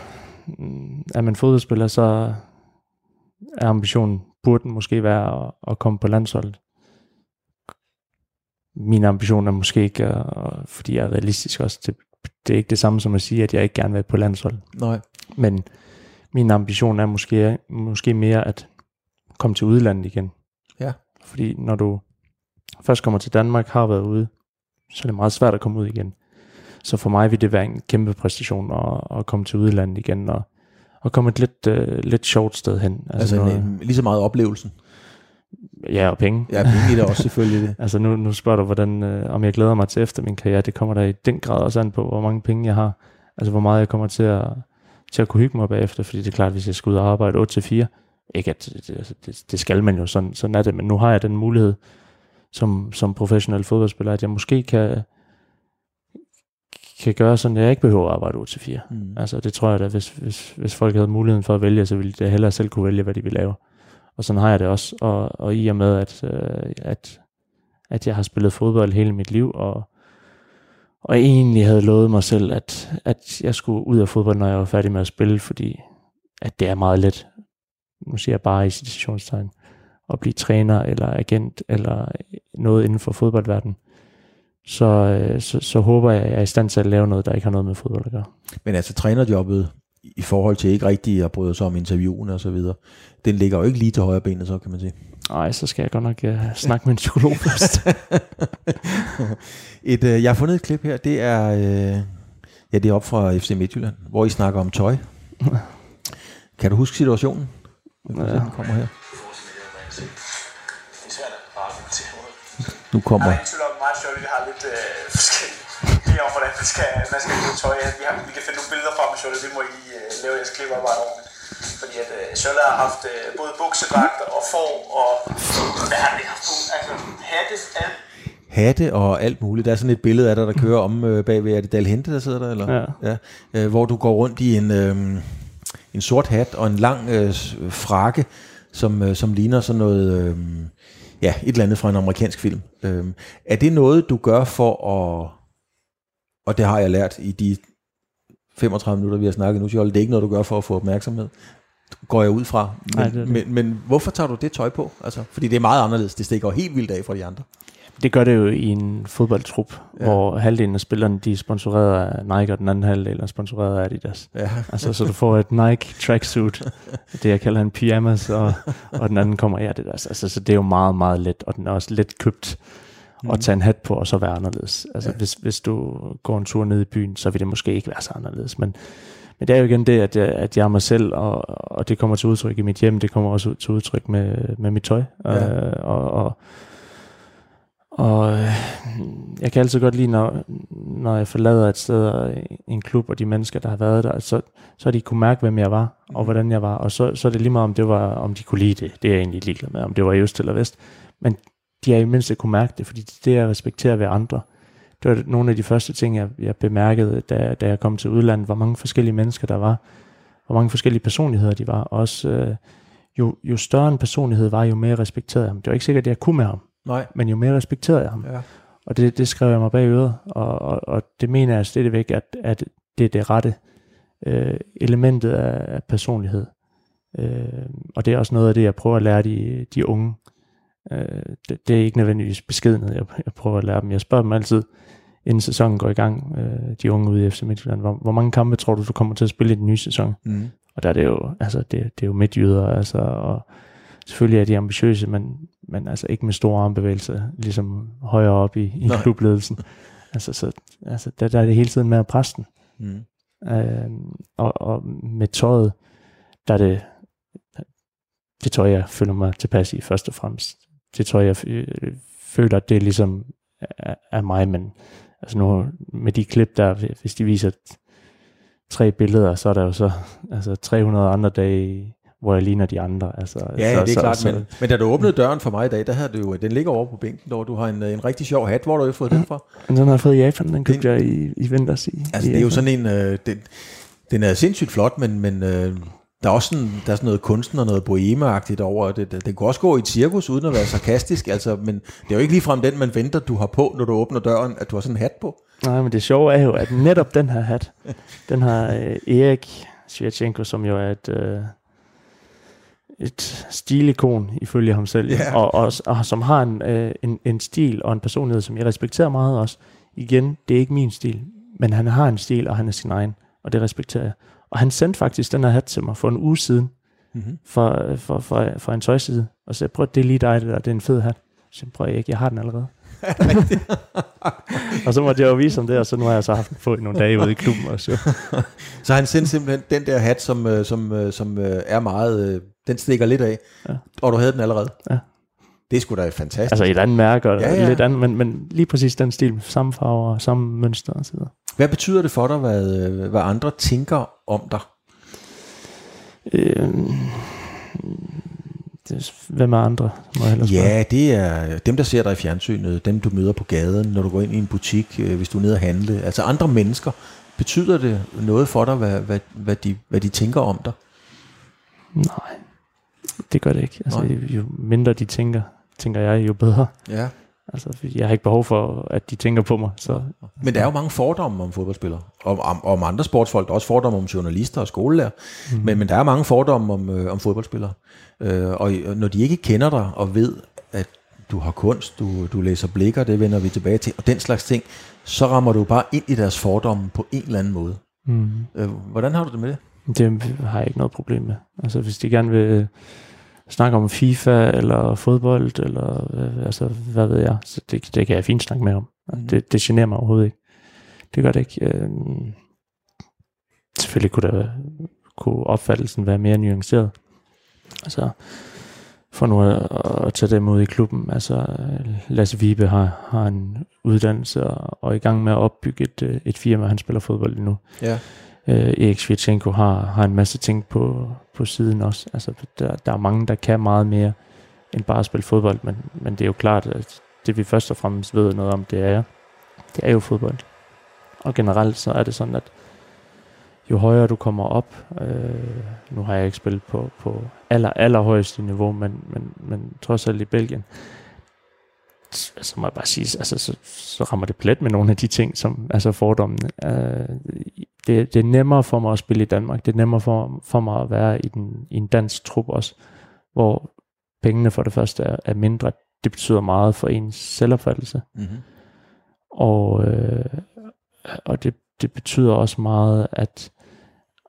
Mm, er man fodboldspiller, så er ambitionen, burde den måske være at, at komme på landsholdet min ambition er måske ikke, fordi jeg er realistisk også, det, det er ikke det samme som at sige, at jeg ikke gerne vil være på landshold. Nej. Men min ambition er måske, måske mere at komme til udlandet igen. Ja. Fordi når du først kommer til Danmark, har været ude, så er det meget svært at komme ud igen. Så for mig vil det være en kæmpe præstation at, at komme til udlandet igen og, og komme et lidt, uh, lidt sjovt sted hen. Altså, altså en, en, lige så meget oplevelsen. Ja, og penge. Ja, penge er det også selvfølgelig det. (laughs) altså nu, nu spørger du, hvordan, øh, om jeg glæder mig til efter min karriere. Det kommer der i den grad også an på, hvor mange penge jeg har. Altså hvor meget jeg kommer til at, til at kunne hygge mig bagefter. Fordi det er klart, hvis jeg skal ud og arbejde 8-4, ikke at det, altså, det, det skal man jo, sådan, sådan er det. Men nu har jeg den mulighed som, som professionel fodboldspiller, at jeg måske kan, kan gøre sådan, at jeg ikke behøver at arbejde 8-4. Mm. Altså det tror jeg da, hvis, hvis, hvis folk havde muligheden for at vælge, så ville de hellere selv kunne vælge, hvad de vil lave. og sådan har jeg det også. Og, og i og med, at, øh, at, at jeg har spillet fodbold hele mit liv, og, og egentlig havde lovet mig selv, at, at jeg skulle ud af fodbold, når jeg var færdig med at spille, fordi at det er meget let, nu siger jeg bare i situationstegn, at blive træner eller agent eller noget inden for fodboldverdenen så, øh, så, så håber jeg, at jeg er i stand til at lave noget, der ikke har noget med fodbold at gøre. Men altså trænerjobbet, i forhold til ikke rigtig at bryde sig om interviewene og så videre, den ligger jo ikke lige til højre benet, så kan man sige. Nej, så skal jeg godt nok uh, snakke med en psykolog (laughs) først. et, uh, jeg har fundet et klip her, det er, uh, ja, det er op fra FC Midtjylland, hvor I snakker om tøj. (laughs) kan du huske situationen? Ja. Den kommer her. Nu kommer... Jeg er ikke tvivl om, meget sjovt, vi har lidt øh, forskellige idéer om, hvordan man skal, man skal bruge tøj. Vi, har, vi kan finde nogle billeder frem med Sjølle, det må I lige øh, lave jeres kliparbejde over. Fordi at øh, Sjølle har haft øh, både buksedragter og får og... Hvad har det haft på? Altså, hatte, alt hatte og alt muligt. Der er sådan et billede af dig, der kører om øh, bagved. Er det Dal Hente, der sidder der? Eller? Ja. ja. Øh, hvor du går rundt i en, øh, en sort hat og en lang øh, frakke, som, øh, som ligner sådan noget... Øh, ja, et eller andet fra en amerikansk film. Øhm, er det noget, du gør for at, og det har jeg lært i de 35 minutter, vi har snakket nu, Jolle, det er ikke noget, du gør for at få opmærksomhed, går jeg ud fra. Men, Nej, det det. Men, men hvorfor tager du det tøj på? Altså, fordi det er meget anderledes, det stikker helt vildt af fra de andre. Det gør det jo i en fodboldtrup, ja. hvor halvdelen af spillerne de er sponsoreret af Nike, og den anden halvdel er sponsoreret af Adidas. Ja. altså, så du får et Nike tracksuit, det jeg kalder en pyjamas, og, og den anden kommer af Adidas. Altså, så det er jo meget, meget let, og den er også let købt mm. at tage en hat på, og så være anderledes. Altså, ja. hvis, hvis du går en tur ned i byen, så vil det måske ikke være så anderledes, men men det er jo igen det, at jeg, at jeg er mig selv, og, og det kommer til udtryk i mit hjem, det kommer også til udtryk med, med mit tøj. Ja. Øh, og, og, og øh, jeg kan altid godt lide, når, når jeg forlader et sted og en klub, og de mennesker, der har været der, så, så de kunne mærke, hvem jeg var, og mhm. hvordan jeg var. Og så, så er det lige meget, om, det var, om de kunne lide det. Det er jeg egentlig ligeglad med, om det var i øst eller vest. Men de har i mindst kunne mærke det, fordi det er at respektere ved andre. Det var nogle af de første ting, jeg, jeg bemærkede, da, da jeg kom til udlandet, hvor mange forskellige mennesker der var, hvor mange forskellige personligheder de var. Også øh, jo, jo større en personlighed var, jo mere respekterede jeg ham. Det var ikke sikkert, at jeg kunne med ham. Nej. Men jo mere respekterede jeg ham. Ja. Og det, det skrev jeg mig bag øret, og, og, og det mener jeg stadigvæk, at, at det er det rette øh, elementet af, af personlighed. Øh, og det er også noget af det, jeg prøver at lære de, de unge. Øh, det, det er ikke nødvendigvis beskedenhed, jeg, jeg prøver at lære dem. Jeg spørger dem altid, inden sæsonen går i gang, øh, de unge ude i FC Midtjylland, hvor, hvor mange kampe tror du, du kommer til at spille i den nye sæson? Mm. Og der er det jo, altså det, det er jo midtjyder, altså, og selvfølgelig er de ambitiøse, men, men altså ikke med store armbevægelser, ligesom højere op i, i klubledelsen. Altså, så, altså der, der er det hele tiden med at presse den. Mm. Øh, og, og med tøjet, der er det det tøj, jeg føler mig tilpas i først og fremmest. Det tøj, jeg føler, det er ligesom af mig, men altså nu med de klip der, hvis de viser tre billeder, så er der jo så altså 300 andre dage hvor jeg ligner de andre. Altså, ja, så, det er så, klart, så, men, men da du åbnede døren for mig i dag, der havde du jo, den ligger over på bænken, hvor du har en, en rigtig sjov hat. Hvor har du jo fået den fra? Den har jeg fået i Japan, den købte jeg i, i vinters i Altså i det er jo sådan en, øh, den, den er sindssygt flot, men, men øh, der er også sådan, der er sådan noget kunsten og noget boheme over det. Det, det kan også gå i et cirkus, uden at være sarkastisk, altså, men det er jo ikke ligefrem den, man venter, du har på, når du åbner døren, at du har sådan en hat på. Nej, men det sjove er jo, at netop den her hat, den har øh, Erik Svirchenko, som jo er et... Øh, et stilikon ifølge ham selv, yeah. og, og, og som har en, øh, en, en stil og en personlighed, som jeg respekterer meget også. Igen, det er ikke min stil, men han har en stil, og han er sin egen, og det respekterer jeg. Og han sendte faktisk den her hat til mig for en uge siden, mm-hmm. for, for, for, for en tøjside, og så prøv, det er lige dig, det der, det er en fed hat. Så jeg prøv ikke, jeg har den allerede. (laughs) og så måtte jeg jo vise om det, og så nu har jeg så haft på nogle dage ude i klubben også. (laughs) så han sendte simpelthen den der hat, som, øh, som, øh, som øh, er meget, den stikker lidt af, ja. og du havde den allerede. Ja. Det skulle da fantastisk. Altså et andet mærke, og ja, ja. lidt andet, men, men lige præcis den stil, samme farver, samme mønster og så videre. Hvad betyder det for dig, hvad, hvad andre tænker om dig? Øhm, det, hvem er andre? Må jeg ja, det er dem, der ser dig i fjernsynet, dem du møder på gaden, når du går ind i en butik, øh, hvis du er nede og handle. Altså andre mennesker. Betyder det noget for dig, hvad, hvad, hvad, de, hvad de tænker om dig? Nej. Det gør det ikke. Altså, jo mindre de tænker, tænker jeg, jo bedre. Ja. Altså, jeg har ikke behov for, at de tænker på mig. Så. Men der er jo mange fordomme om fodboldspillere, og om, om andre sportsfolk, der er også fordomme om journalister og skolelærer, mm. men, men der er mange fordomme om, øh, om fodboldspillere. Øh, og når de ikke kender dig og ved, at du har kunst, du, du læser blikker, det vender vi tilbage til, og den slags ting, så rammer du bare ind i deres fordomme på en eller anden måde. Mm. Øh, hvordan har du det med det? Det har jeg ikke noget problem med. Altså hvis de gerne vil snakke om FIFA eller fodbold, eller øh, altså, hvad ved jeg, så det, det kan jeg fint snakke med om. Mm. Det, det generer mig overhovedet ikke. Det gør det ikke. Øh, selvfølgelig kunne, der, kunne opfattelsen være mere nuanceret. Altså, for nu at, at tage dem ud i klubben. Altså, Lasse Vibe har, har en uddannelse og, og er i gang med at opbygge et, øh, et firma, han spiller fodbold nu. Ja. Øh, Erik Svitsenko har, har en masse ting på, på siden også. Altså, der, der er mange, der kan meget mere end bare at spille fodbold, men, men det er jo klart, at det vi først og fremmest ved noget om, det er, det er jo fodbold. Og generelt så er det sådan, at jo højere du kommer op, øh, nu har jeg ikke spillet på, på aller, allerhøjeste niveau, men, men, men trods alt i Belgien, så må jeg bare sige, altså, så, så rammer det plet med nogle af de ting, som altså fordommene. Øh, det, det er nemmere for mig at spille i Danmark. Det er nemmere for, for mig at være i, den, i en dansk trup også, hvor pengene for det første er, er mindre. Det betyder meget for ens selvopfattelse. Mm-hmm. Og, øh, og det, det betyder også meget, at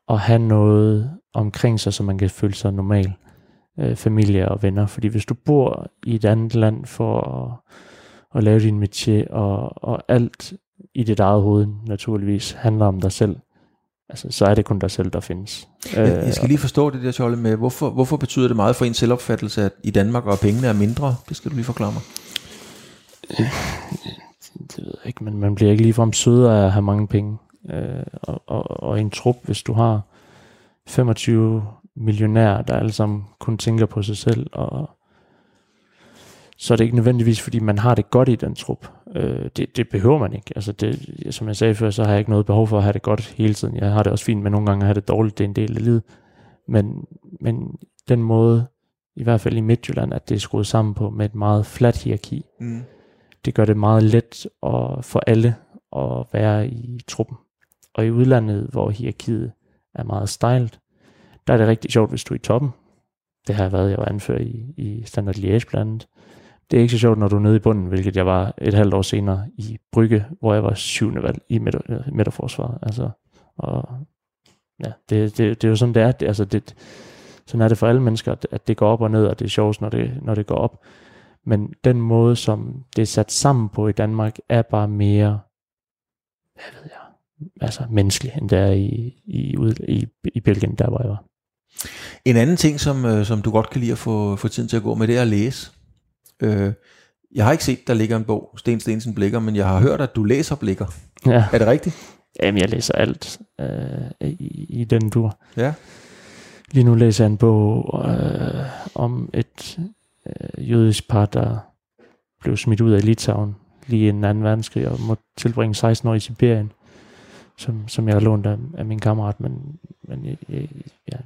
at have noget omkring sig, så man kan føle sig normal. Øh, familie og venner. Fordi hvis du bor i et andet land for at, at lave din métier, og, og alt i dit eget hoved naturligvis handler om dig selv, altså, så er det kun dig selv, der findes. Jeg, jeg skal lige forstå det der, Tjolle, med, hvorfor, hvorfor betyder det meget for en selvopfattelse, at i Danmark og pengene er mindre? Det skal du lige forklare mig. Øh, det ved jeg ikke, men man bliver ikke ligefrem sødere af at have mange penge. Øh, og, og, og en trup, hvis du har 25 millionærer, der alle sammen kun tænker på sig selv, og så er det ikke nødvendigvis, fordi man har det godt i den trup. Øh, det, det behøver man ikke. Altså det, som jeg sagde før, så har jeg ikke noget behov for at have det godt hele tiden. Jeg har det også fint, men nogle gange have det dårligt. Det er en del af livet. Men, men den måde, i hvert fald i Midtjylland, at det er skruet sammen på med et meget fladt hierarki, mm. det gør det meget let at, for alle at være i truppen. Og i udlandet, hvor hierarkiet er meget stejlt, der er det rigtig sjovt, hvis du er i toppen. Det har jeg været, jeg var anført i, i Standard Liège blandt andet. Det er ikke så sjovt, når du er nede i bunden, hvilket jeg var et halvt år senere i Brygge, hvor jeg var syvende valg i midter, øh, midterforsvaret. Altså, og ja, det, det, det, er jo sådan, det er. Det, altså, det, sådan er det for alle mennesker, at det går op og ned, og det er sjovt, når det, når det går op. Men den måde, som det er sat sammen på i Danmark, er bare mere, hvad ved jeg, altså menneskelig, end det er i, i, i, i Belgien, der hvor jeg var. En anden ting, som, øh, som du godt kan lide at få, få tiden til at gå med, det er at læse. Øh, jeg har ikke set, der ligger en bog, Sten Stensen Blikker, men jeg har hørt, at du læser blikker. Ja. Er det rigtigt? Jamen, jeg læser alt øh, i, i den dur. Ja. Lige nu læser jeg en bog øh, om et øh, jødisk par, der blev smidt ud af Litauen lige en anden verdenskrig og måtte tilbringe 16 år i Sibirien som, som jeg har lånt af, af min kammerat, men, men jeg, jeg,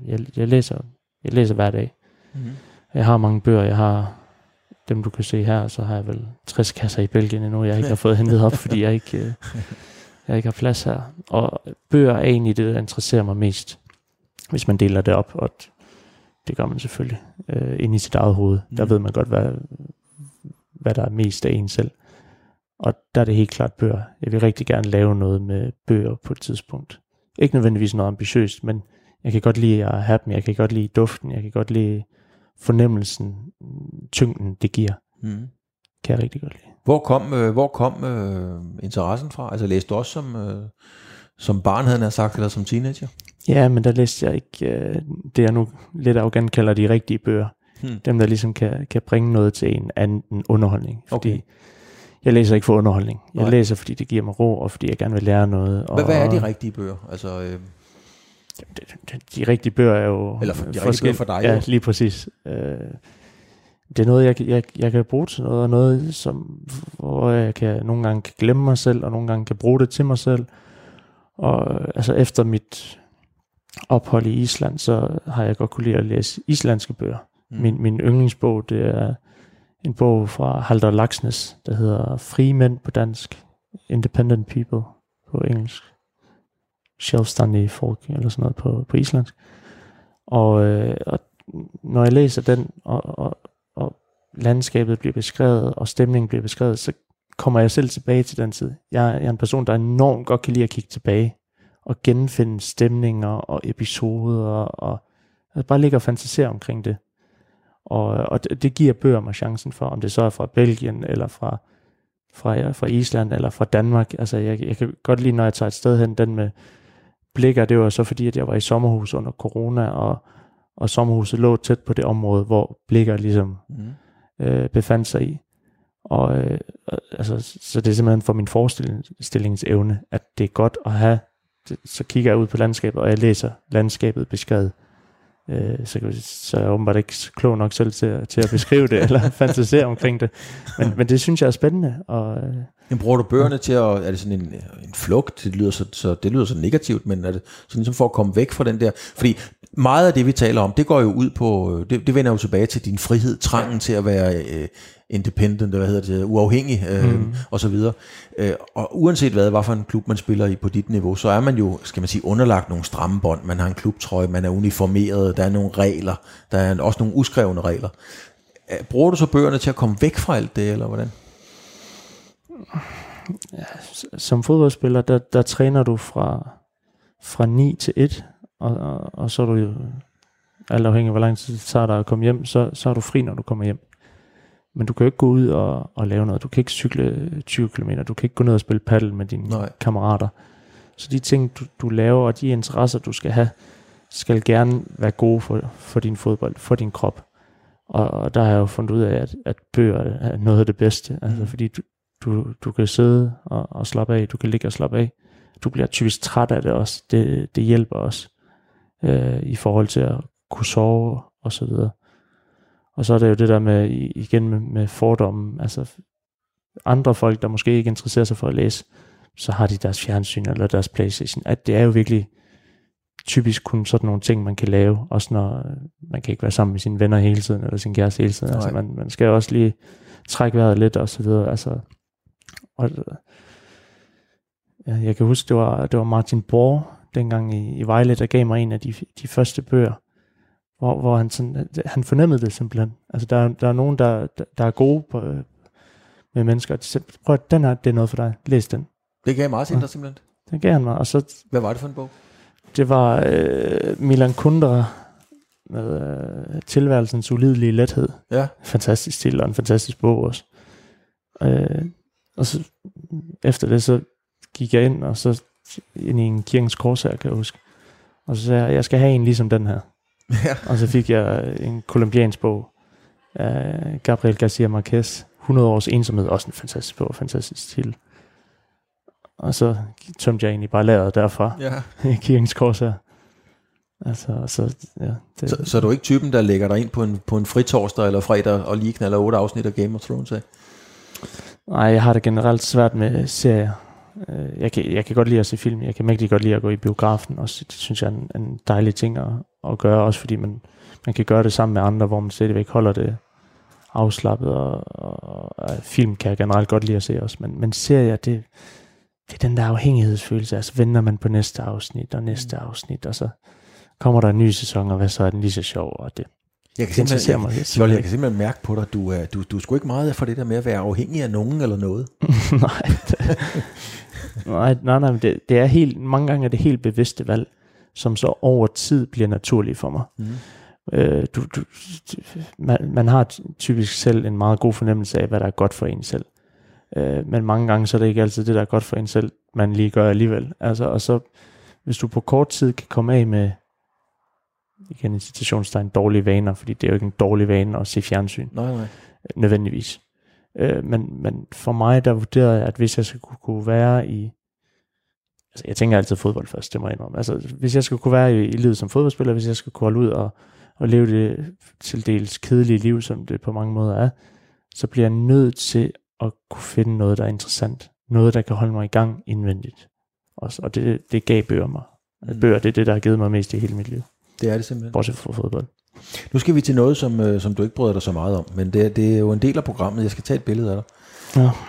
jeg, jeg, læser, jeg læser hver dag. Mm-hmm. Jeg har mange bøger, jeg har dem du kan se her, så har jeg vel 60 kasser i Belgien endnu, jeg ikke har fået hentet op, fordi jeg ikke, øh, jeg ikke har plads her. Og bøger er egentlig det, der interesserer mig mest, hvis man deler det op, og det gør man selvfølgelig øh, ind i sit eget hoved. Mm. Der ved man godt, hvad, hvad der er mest af en selv. Og der er det helt klart bøger. Jeg vil rigtig gerne lave noget med bøger på et tidspunkt. Ikke nødvendigvis noget ambitiøst, men jeg kan godt lide at have dem. Jeg kan godt lide duften. Jeg kan godt lide fornemmelsen, tyngden, det giver. Mm. Kan jeg rigtig godt lide. Hvor kom, øh, hvor kom øh, interessen fra? Altså læste du også som, øh, som barn, havde han sagt, eller som teenager? Ja, men der læste jeg ikke øh, det, jeg nu lidt arrogant kalder de rigtige bøger. Hmm. Dem, der ligesom kan, kan bringe noget til en anden underholdning. Fordi okay jeg læser ikke for underholdning. Jeg Nej. læser, fordi det giver mig ro, og fordi jeg gerne vil lære noget. Og, hvad, hvad er de rigtige bøger? Altså, øh... de, de, de rigtige bøger er jo... Eller for, de rigtige bøger for dig Ja, også. lige præcis. Øh, det er noget, jeg, jeg, jeg kan bruge til noget, og noget, som, hvor jeg kan, nogle gange kan glemme mig selv, og nogle gange kan bruge det til mig selv. Og altså efter mit ophold i Island, så har jeg godt kunne lide at læse islandske bøger. Mm. Min, min yndlingsbog, det er en bog fra Halder Laksnes, der hedder Frie Mænd på dansk, Independent People på engelsk, Selvstændige folk, eller sådan noget på, på islandsk. Og, øh, og når jeg læser den, og, og, og landskabet bliver beskrevet, og stemningen bliver beskrevet, så kommer jeg selv tilbage til den tid. Jeg, jeg er en person, der enormt godt kan lide at kigge tilbage, og genfinde stemninger og episoder, og og bare ligge og fantasere omkring det. Og, og det, det giver bøger mig chancen for, om det så er fra Belgien, eller fra, fra, ja, fra Island, eller fra Danmark. Altså, jeg, jeg kan godt lide, når jeg tager et sted hen, den med blikker, det var så fordi, at jeg var i sommerhus under corona, og, og sommerhuset lå tæt på det område, hvor blikker ligesom mm. øh, befandt sig i. Og øh, altså, så det er simpelthen for min forestillingsevne, at det er godt at have, så kigger jeg ud på landskabet, og jeg læser landskabet beskrevet øh, så, så er jeg åbenbart ikke klog nok selv til, til at beskrive det, eller (laughs) fantasere omkring det. Men, men det synes jeg er spændende. Og, øh, men bruger du bøgerne til at, er det sådan en, en flugt, det lyder så, så, det lyder så negativt, men er det sådan ligesom for at komme væk fra den der, fordi meget af det, vi taler om, det går jo ud på, det, det vender jo tilbage til din frihed, trangen til at være øh, independent, hvad hedder det, uafhængig, øh, mm. og så videre. Øh, og uanset hvad, hvad for en klub man spiller i på dit niveau, så er man jo, skal man sige, underlagt nogle stramme bånd, man har en klubtrøje, man er uniformeret, der er nogle regler, der er også nogle uskrevne regler. Øh, bruger du så bøgerne til at komme væk fra alt det, eller hvordan? Ja, som fodboldspiller, der, der træner du fra, fra 9 til 1, og, og, og så er du jo, alt afhængig af hvor lang tid det tager dig at komme hjem, så, så er du fri, når du kommer hjem. Men du kan jo ikke gå ud og, og lave noget. Du kan ikke cykle 20 km. Du kan ikke gå ned og spille paddle med dine Nej. kammerater. Så de ting, du, du laver, og de interesser, du skal have, skal gerne være gode for, for din fodbold, for din krop. Og, og der har jeg jo fundet ud af, at, at bøger er noget af det bedste. Altså, mm. fordi du, du, du kan sidde og, og slappe af, du kan ligge og slappe af. Du bliver typisk træt af det også. Det, det hjælper også øh, i forhold til at kunne sove og så videre. Og så er det jo det der med, igen med, med fordommen, altså andre folk, der måske ikke interesserer sig for at læse, så har de deres fjernsyn eller deres Playstation. At det er jo virkelig typisk kun sådan nogle ting, man kan lave, også når man kan ikke være sammen med sine venner hele tiden, eller sin kæreste hele tiden. Altså man, man skal jo også lige trække vejret lidt og så videre. Altså, og, ja, jeg kan huske, det var, det var Martin Borg, dengang i, i Vejle, der gav mig en af de, de første bøger, hvor, hvor han, sådan, han fornemmede det simpelthen. Altså, der, der er nogen, der, der er gode på, med mennesker. De siger, prøv at den her, det er noget for dig. Læs den. Det gav Martin ja. dig simpelthen? Den gav han mig. Og så, Hvad var det for en bog? Det var øh, Milan Kundera med øh, tilværelsens ulidelige lethed. Ja. Fantastisk til og en fantastisk bog også. Øh, og så efter det, så gik jeg ind, og så ind i en kirkens kors her, kan jeg huske. Og så sagde jeg, jeg skal have en ligesom den her. (laughs) Ja. og så fik jeg en kolumbiansk bog af Gabriel Garcia Marquez, 100 års ensomhed, også en fantastisk bog, fantastisk stil. Og så tømte jeg egentlig bare lageret derfra ja. (laughs) i kirkens kors her. Altså, så, ja, det, så, så er du ikke typen, der lægger dig ind på en, på en fritorsdag eller fredag og lige knaller otte afsnit af Game of Thrones af? Nej, jeg har det generelt svært med serier. Øh, jeg kan, jeg kan godt lide at se film. Jeg kan mægtig godt lide at gå i biografen. Også, det synes jeg er en, en dejlig ting at, at gøre, også fordi man, man kan gøre det sammen med andre, hvor man stadigvæk holder det afslappet, og, og, og film kan jeg generelt godt lide at se også, men, men serier, det, det er den der afhængighedsfølelse, altså venter man på næste afsnit, og næste mm. afsnit, og så kommer der en ny sæson, og hvad så er den lige så sjov, og det, jeg kan, simpelthen, mig, jeg, jeg, jeg kan simpelthen mærke på dig, du er, du, du er sgu ikke meget for det der med at være afhængig af nogen eller noget. nej, (laughs) det, nej, nej, nej, det, det er helt, mange gange er det helt bevidste valg, som så over tid bliver naturlige for mig. Mm. Øh, du, du, man, man har typisk selv en meget god fornemmelse af, hvad der er godt for en selv. Øh, men mange gange så er det ikke altid det, der er godt for en selv, man lige gør alligevel. Altså, og så, hvis du på kort tid kan komme af med igen i citationstegn, dårlige vaner, fordi det er jo ikke en dårlig vane at se fjernsyn. Nej, nej. Nødvendigvis. Øh, men, men for mig, der vurderede jeg, at hvis jeg skulle kunne være i, altså jeg tænker altid fodbold først, det må jeg indrømme. Altså hvis jeg skulle kunne være i, i livet som fodboldspiller, hvis jeg skulle kunne holde ud og, og leve det til dels kedelige liv, som det på mange måder er, så bliver jeg nødt til at kunne finde noget, der er interessant. Noget, der kan holde mig i gang indvendigt. Også, og det, det gav bøger mig. Mm. Bøger, det er det, der har givet mig mest i hele mit liv. Det er det simpelthen. Bortset fra fodbold. Nu skal vi til noget, som, øh, som du ikke bryder dig så meget om, men det, det er jo en del af programmet. Jeg skal tage et billede af dig.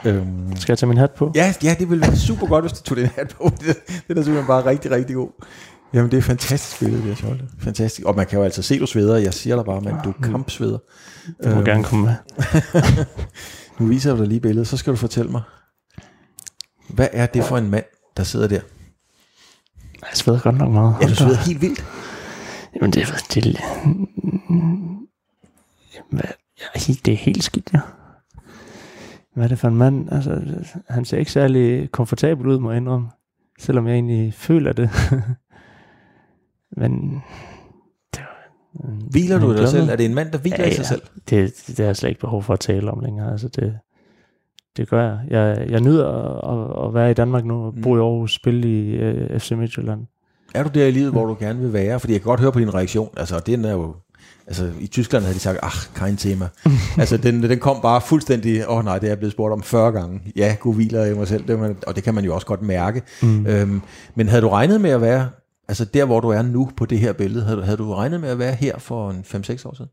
Ja. Øhm, Skal jeg tage min hat på? ja, ja, det ville være super godt, hvis du tog den hat på. (laughs) Det, det er simpelthen bare rigtig, rigtig god. Jamen, det er et fantastisk billede, det her Scholte. Fantastisk. Og man kan jo altså se, du sveder. Jeg siger dig bare, men du er kampsveder. Det må Øhm, gerne komme med. (laughs) Nu viser jeg dig lige billedet, så skal du fortælle mig, hvad er det for en mand, der sidder der? Jeg sveder godt nok meget. Ja, du sveder helt vildt. Jamen, det, er- det, det, det er helt skidt, ja. Hvad er det for en mand? Altså, han ser ikke særlig komfortabel ud, må jeg indrømme. Selvom jeg egentlig føler det. (laughs) Men... Det, var- Hviler du dig selv? Er det en mand, der hviler Ja, i sig ja. selv? Det, det har jeg slet ikke behov for at tale om længere. Altså, det, det gør jeg. Jeg, jeg nyder at, at være i Danmark nu, og bo i Aarhus, spille i uh, FC Midtjylland. Er du der i livet, hvor du gerne vil være? Fordi jeg kan godt høre på din reaktion. Altså, den er jo... Altså, i Tyskland havde de sagt, ach, kein tema. (laughs) altså, den, den kom bare fuldstændig, åh oh, nej, det er jeg blevet spurgt om 40 gange. Ja, god hviler i mig selv, det, man, og det kan man jo også godt mærke. Mm. Øhm, men havde du regnet med at være, altså der, hvor du er nu på det her billede, havde, du- havde du regnet med at være her for en 5-6 år siden?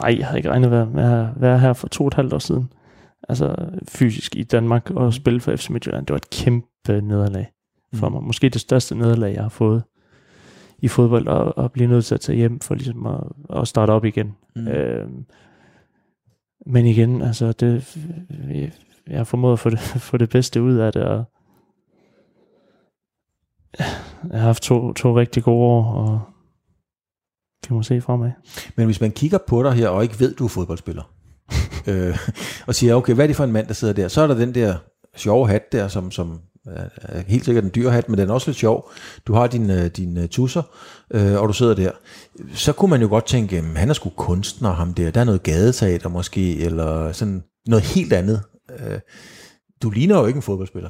Nej, jeg havde ikke regnet med at være, være her for to og et halvt år siden. Altså fysisk i Danmark og spille for FC Midtjylland. Det var et kæmpe nederlag for Mm. mig. Måske det største nederlag, jeg har fået i fodbold, og, og blive nødt til at tage hjem for ligesom at, at starte op igen. Mm. Øhm, men igen, altså det, jeg, jeg har formået at få det, (laughs) få det bedste ud af det, og jeg har haft to, to rigtig gode år, og vi må se fremad. Men hvis man kigger på dig her, og ikke ved, du er fodboldspiller, (laughs) øh, og siger, okay, hvad er det for en mand, der sidder der? Så er der den der sjove hat der, som, som er- helt sikkert en dyr hat, men den er også lidt sjov. Du har dine din, uh, tusser, øh, og du sidder der. Så kunne man jo godt tænke, jamen, han er sgu kunstner, ham der. Der er noget gadeteater måske, eller sådan noget helt andet. Øh, du ligner jo ikke en fodboldspiller.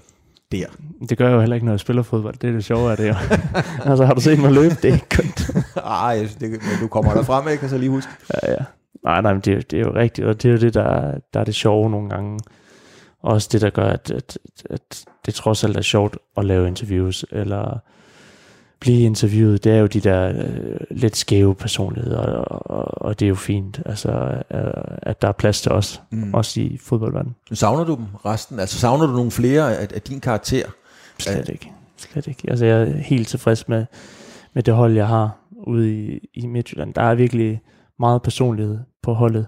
Der. Det gør jeg jo heller ikke, når jeg spiller fodbold. Det er det sjove af det (laughs) altså, har du set mig løbe? Det er ikke kun... (laughs) Ej, det, men du kommer der frem, jeg kan så lige huske. ja, ja. Nej, nej, men det, er jo- det er jo rigtigt, og det er jo det, der, er- der er det sjove nogle gange. Også det, der gør, at, at, at det trods alt er sjovt at lave interviews, eller blive interviewet, det er jo de der øh, lidt skæve personligheder, og, og, og det er jo fint, altså, øh, at der er plads til os, mm. også i fodboldverdenen. Savner du dem resten? Altså savner du nogle flere af, af din karakter? Slet ikke. Slet ikke. Altså, jeg er helt tilfreds med, med det hold, jeg har ude i, i Midtjylland. Der er virkelig meget personlighed på holdet.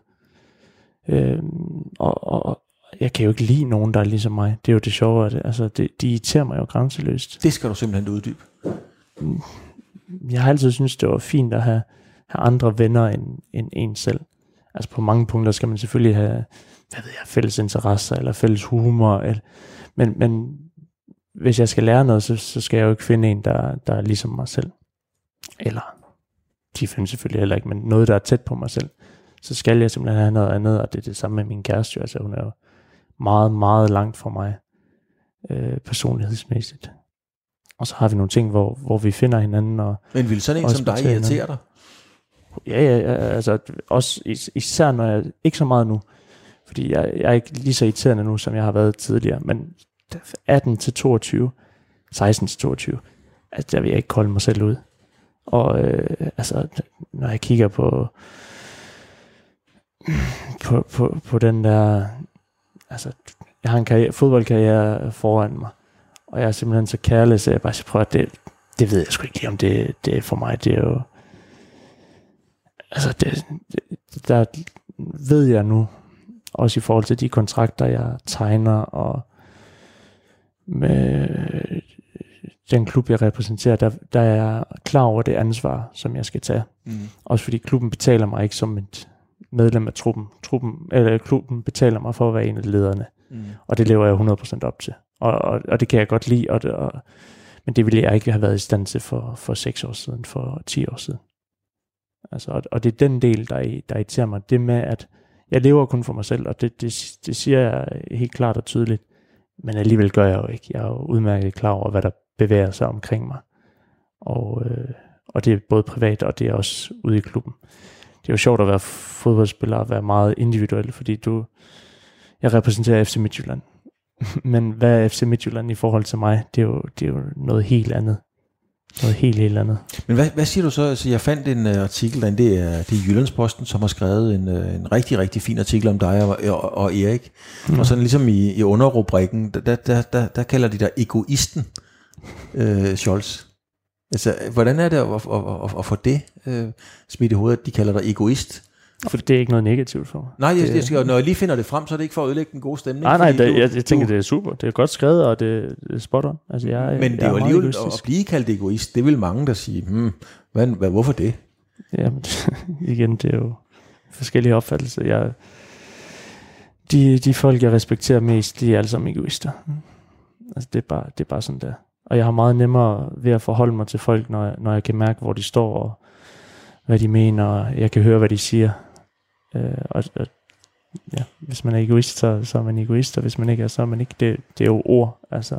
Øhm, og, og, og jeg kan jo ikke lide nogen, der er ligesom mig. Det er jo det sjove af det. Altså, det, de irriterer mig jo grænseløst. Det skal du simpelthen uddybe. Jeg har altid syntes, det var fint at have, have andre venner end, end en selv. Altså på mange punkter skal man selvfølgelig have hvad ved jeg, fælles interesser eller fælles humor. Eller, men, men hvis jeg skal lære noget, så, så skal jeg jo ikke finde en, der, der er ligesom mig selv. Eller, de findes selvfølgelig heller ikke, men noget, der er tæt på mig selv. Så skal jeg simpelthen have noget andet, og det er det samme med min kæreste. Altså hun er jo meget, meget langt fra mig øh, personlighedsmæssigt. Og så har vi nogle ting, hvor, hvor vi finder hinanden, og Men vil sådan en som dig irritere dig? Ja, ja, ja, altså også is- især når jeg, ikke så meget nu, fordi jeg, jeg er ikke lige så irriterende nu, som jeg har været tidligere, men 18 til 22, 16 til 22, altså der vil jeg ikke holde mig selv ud. Og øh, altså, når jeg kigger på, på, på, på den der, altså, jeg har en karriere, fodboldkarriere foran mig, og jeg er simpelthen så kærlig, så jeg bare siger, prøv at det, det ved jeg sgu ikke lige, om det, det er for mig, det er jo, altså det, det, der ved jeg nu, også i forhold til de kontrakter, jeg tegner, og med den klub, jeg repræsenterer, der, der er jeg klar over det ansvar, som jeg skal tage. Mm. Også fordi klubben betaler mig ikke som et medlem af truppen. truppen eller klubben betaler mig for at være en af lederne. Mm. Og det lever jeg 100% op til. Og, og, og det kan jeg godt lide, og det, og, men det ville jeg ikke have været i stand til for, for 6 år siden, for 10 år siden. Altså, og, og det er den del, der, der irriterer mig. Det med, at jeg lever kun for mig selv, og det, det, det siger jeg helt klart og tydeligt. Men alligevel gør jeg jo ikke. Jeg er jo udmærket klar over, hvad der bevæger sig omkring mig. Og, øh, og det er både privat, og det er også ude i klubben. Det er jo sjovt at være fodboldspiller og være meget individuel, fordi du, jeg repræsenterer FC Midtjylland. (laughs) Men hvad er FC Midtjylland i forhold til mig? Det er jo, det er jo noget helt andet. noget helt, helt andet. Men hvad, hvad siger du så? Altså, jeg fandt en uh, artikel, der det er, det er Jyllandsposten, som har skrevet en, uh, en rigtig, rigtig fin artikel om dig og, og, og Erik. Mm. Og sådan ligesom i, i underrubrikken, der, der, der, der kalder de dig egoisten, uh, Scholz. Altså, hvordan er det at, at, at, at få det uh, smidt i hovedet, at de kalder dig egoist? For det er ikke noget negativt for mig. Nej, jeg, jeg skal, når jeg lige finder det frem, så er det ikke for at ødelægge den gode stemning. Nej, nej, det, du, jeg, jeg tænker, du, det er super. Det er godt skrevet, og det, det er spot on. Altså, jeg, men det jeg er jo alligevel at, at blive kaldt egoist, det vil mange, der sige, hmm, hvad, hvad, hvorfor det? Jamen, (laughs) igen, det er jo forskellige opfattelser. Jeg, de, de folk, jeg respekterer mest, de er alle sammen egoister. Altså, det er bare, det er bare sådan der. Og jeg har meget nemmere ved at forholde mig til folk, når jeg, når jeg kan mærke, hvor de står, og hvad de mener, og jeg kan høre, hvad de siger. Øh, og, og ja, hvis man er egoist, så, så er man egoist, og hvis man ikke er, så er man ikke. Det, det er jo ord, altså.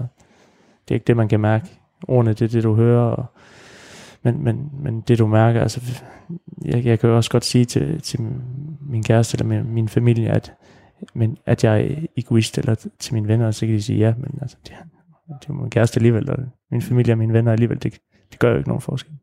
Det er ikke det, man kan mærke. Ordene, det er det, du hører, og, men, men, men det, du mærker, altså, jeg, jeg kan jo også godt sige til, til min kæreste eller min, min familie, at, men, at jeg er egoist, eller til mine venner, så kan de sige ja, men altså, det, det er min kæreste alligevel, og min familie og mine venner alligevel, det, det gør jo ikke nogen forskel.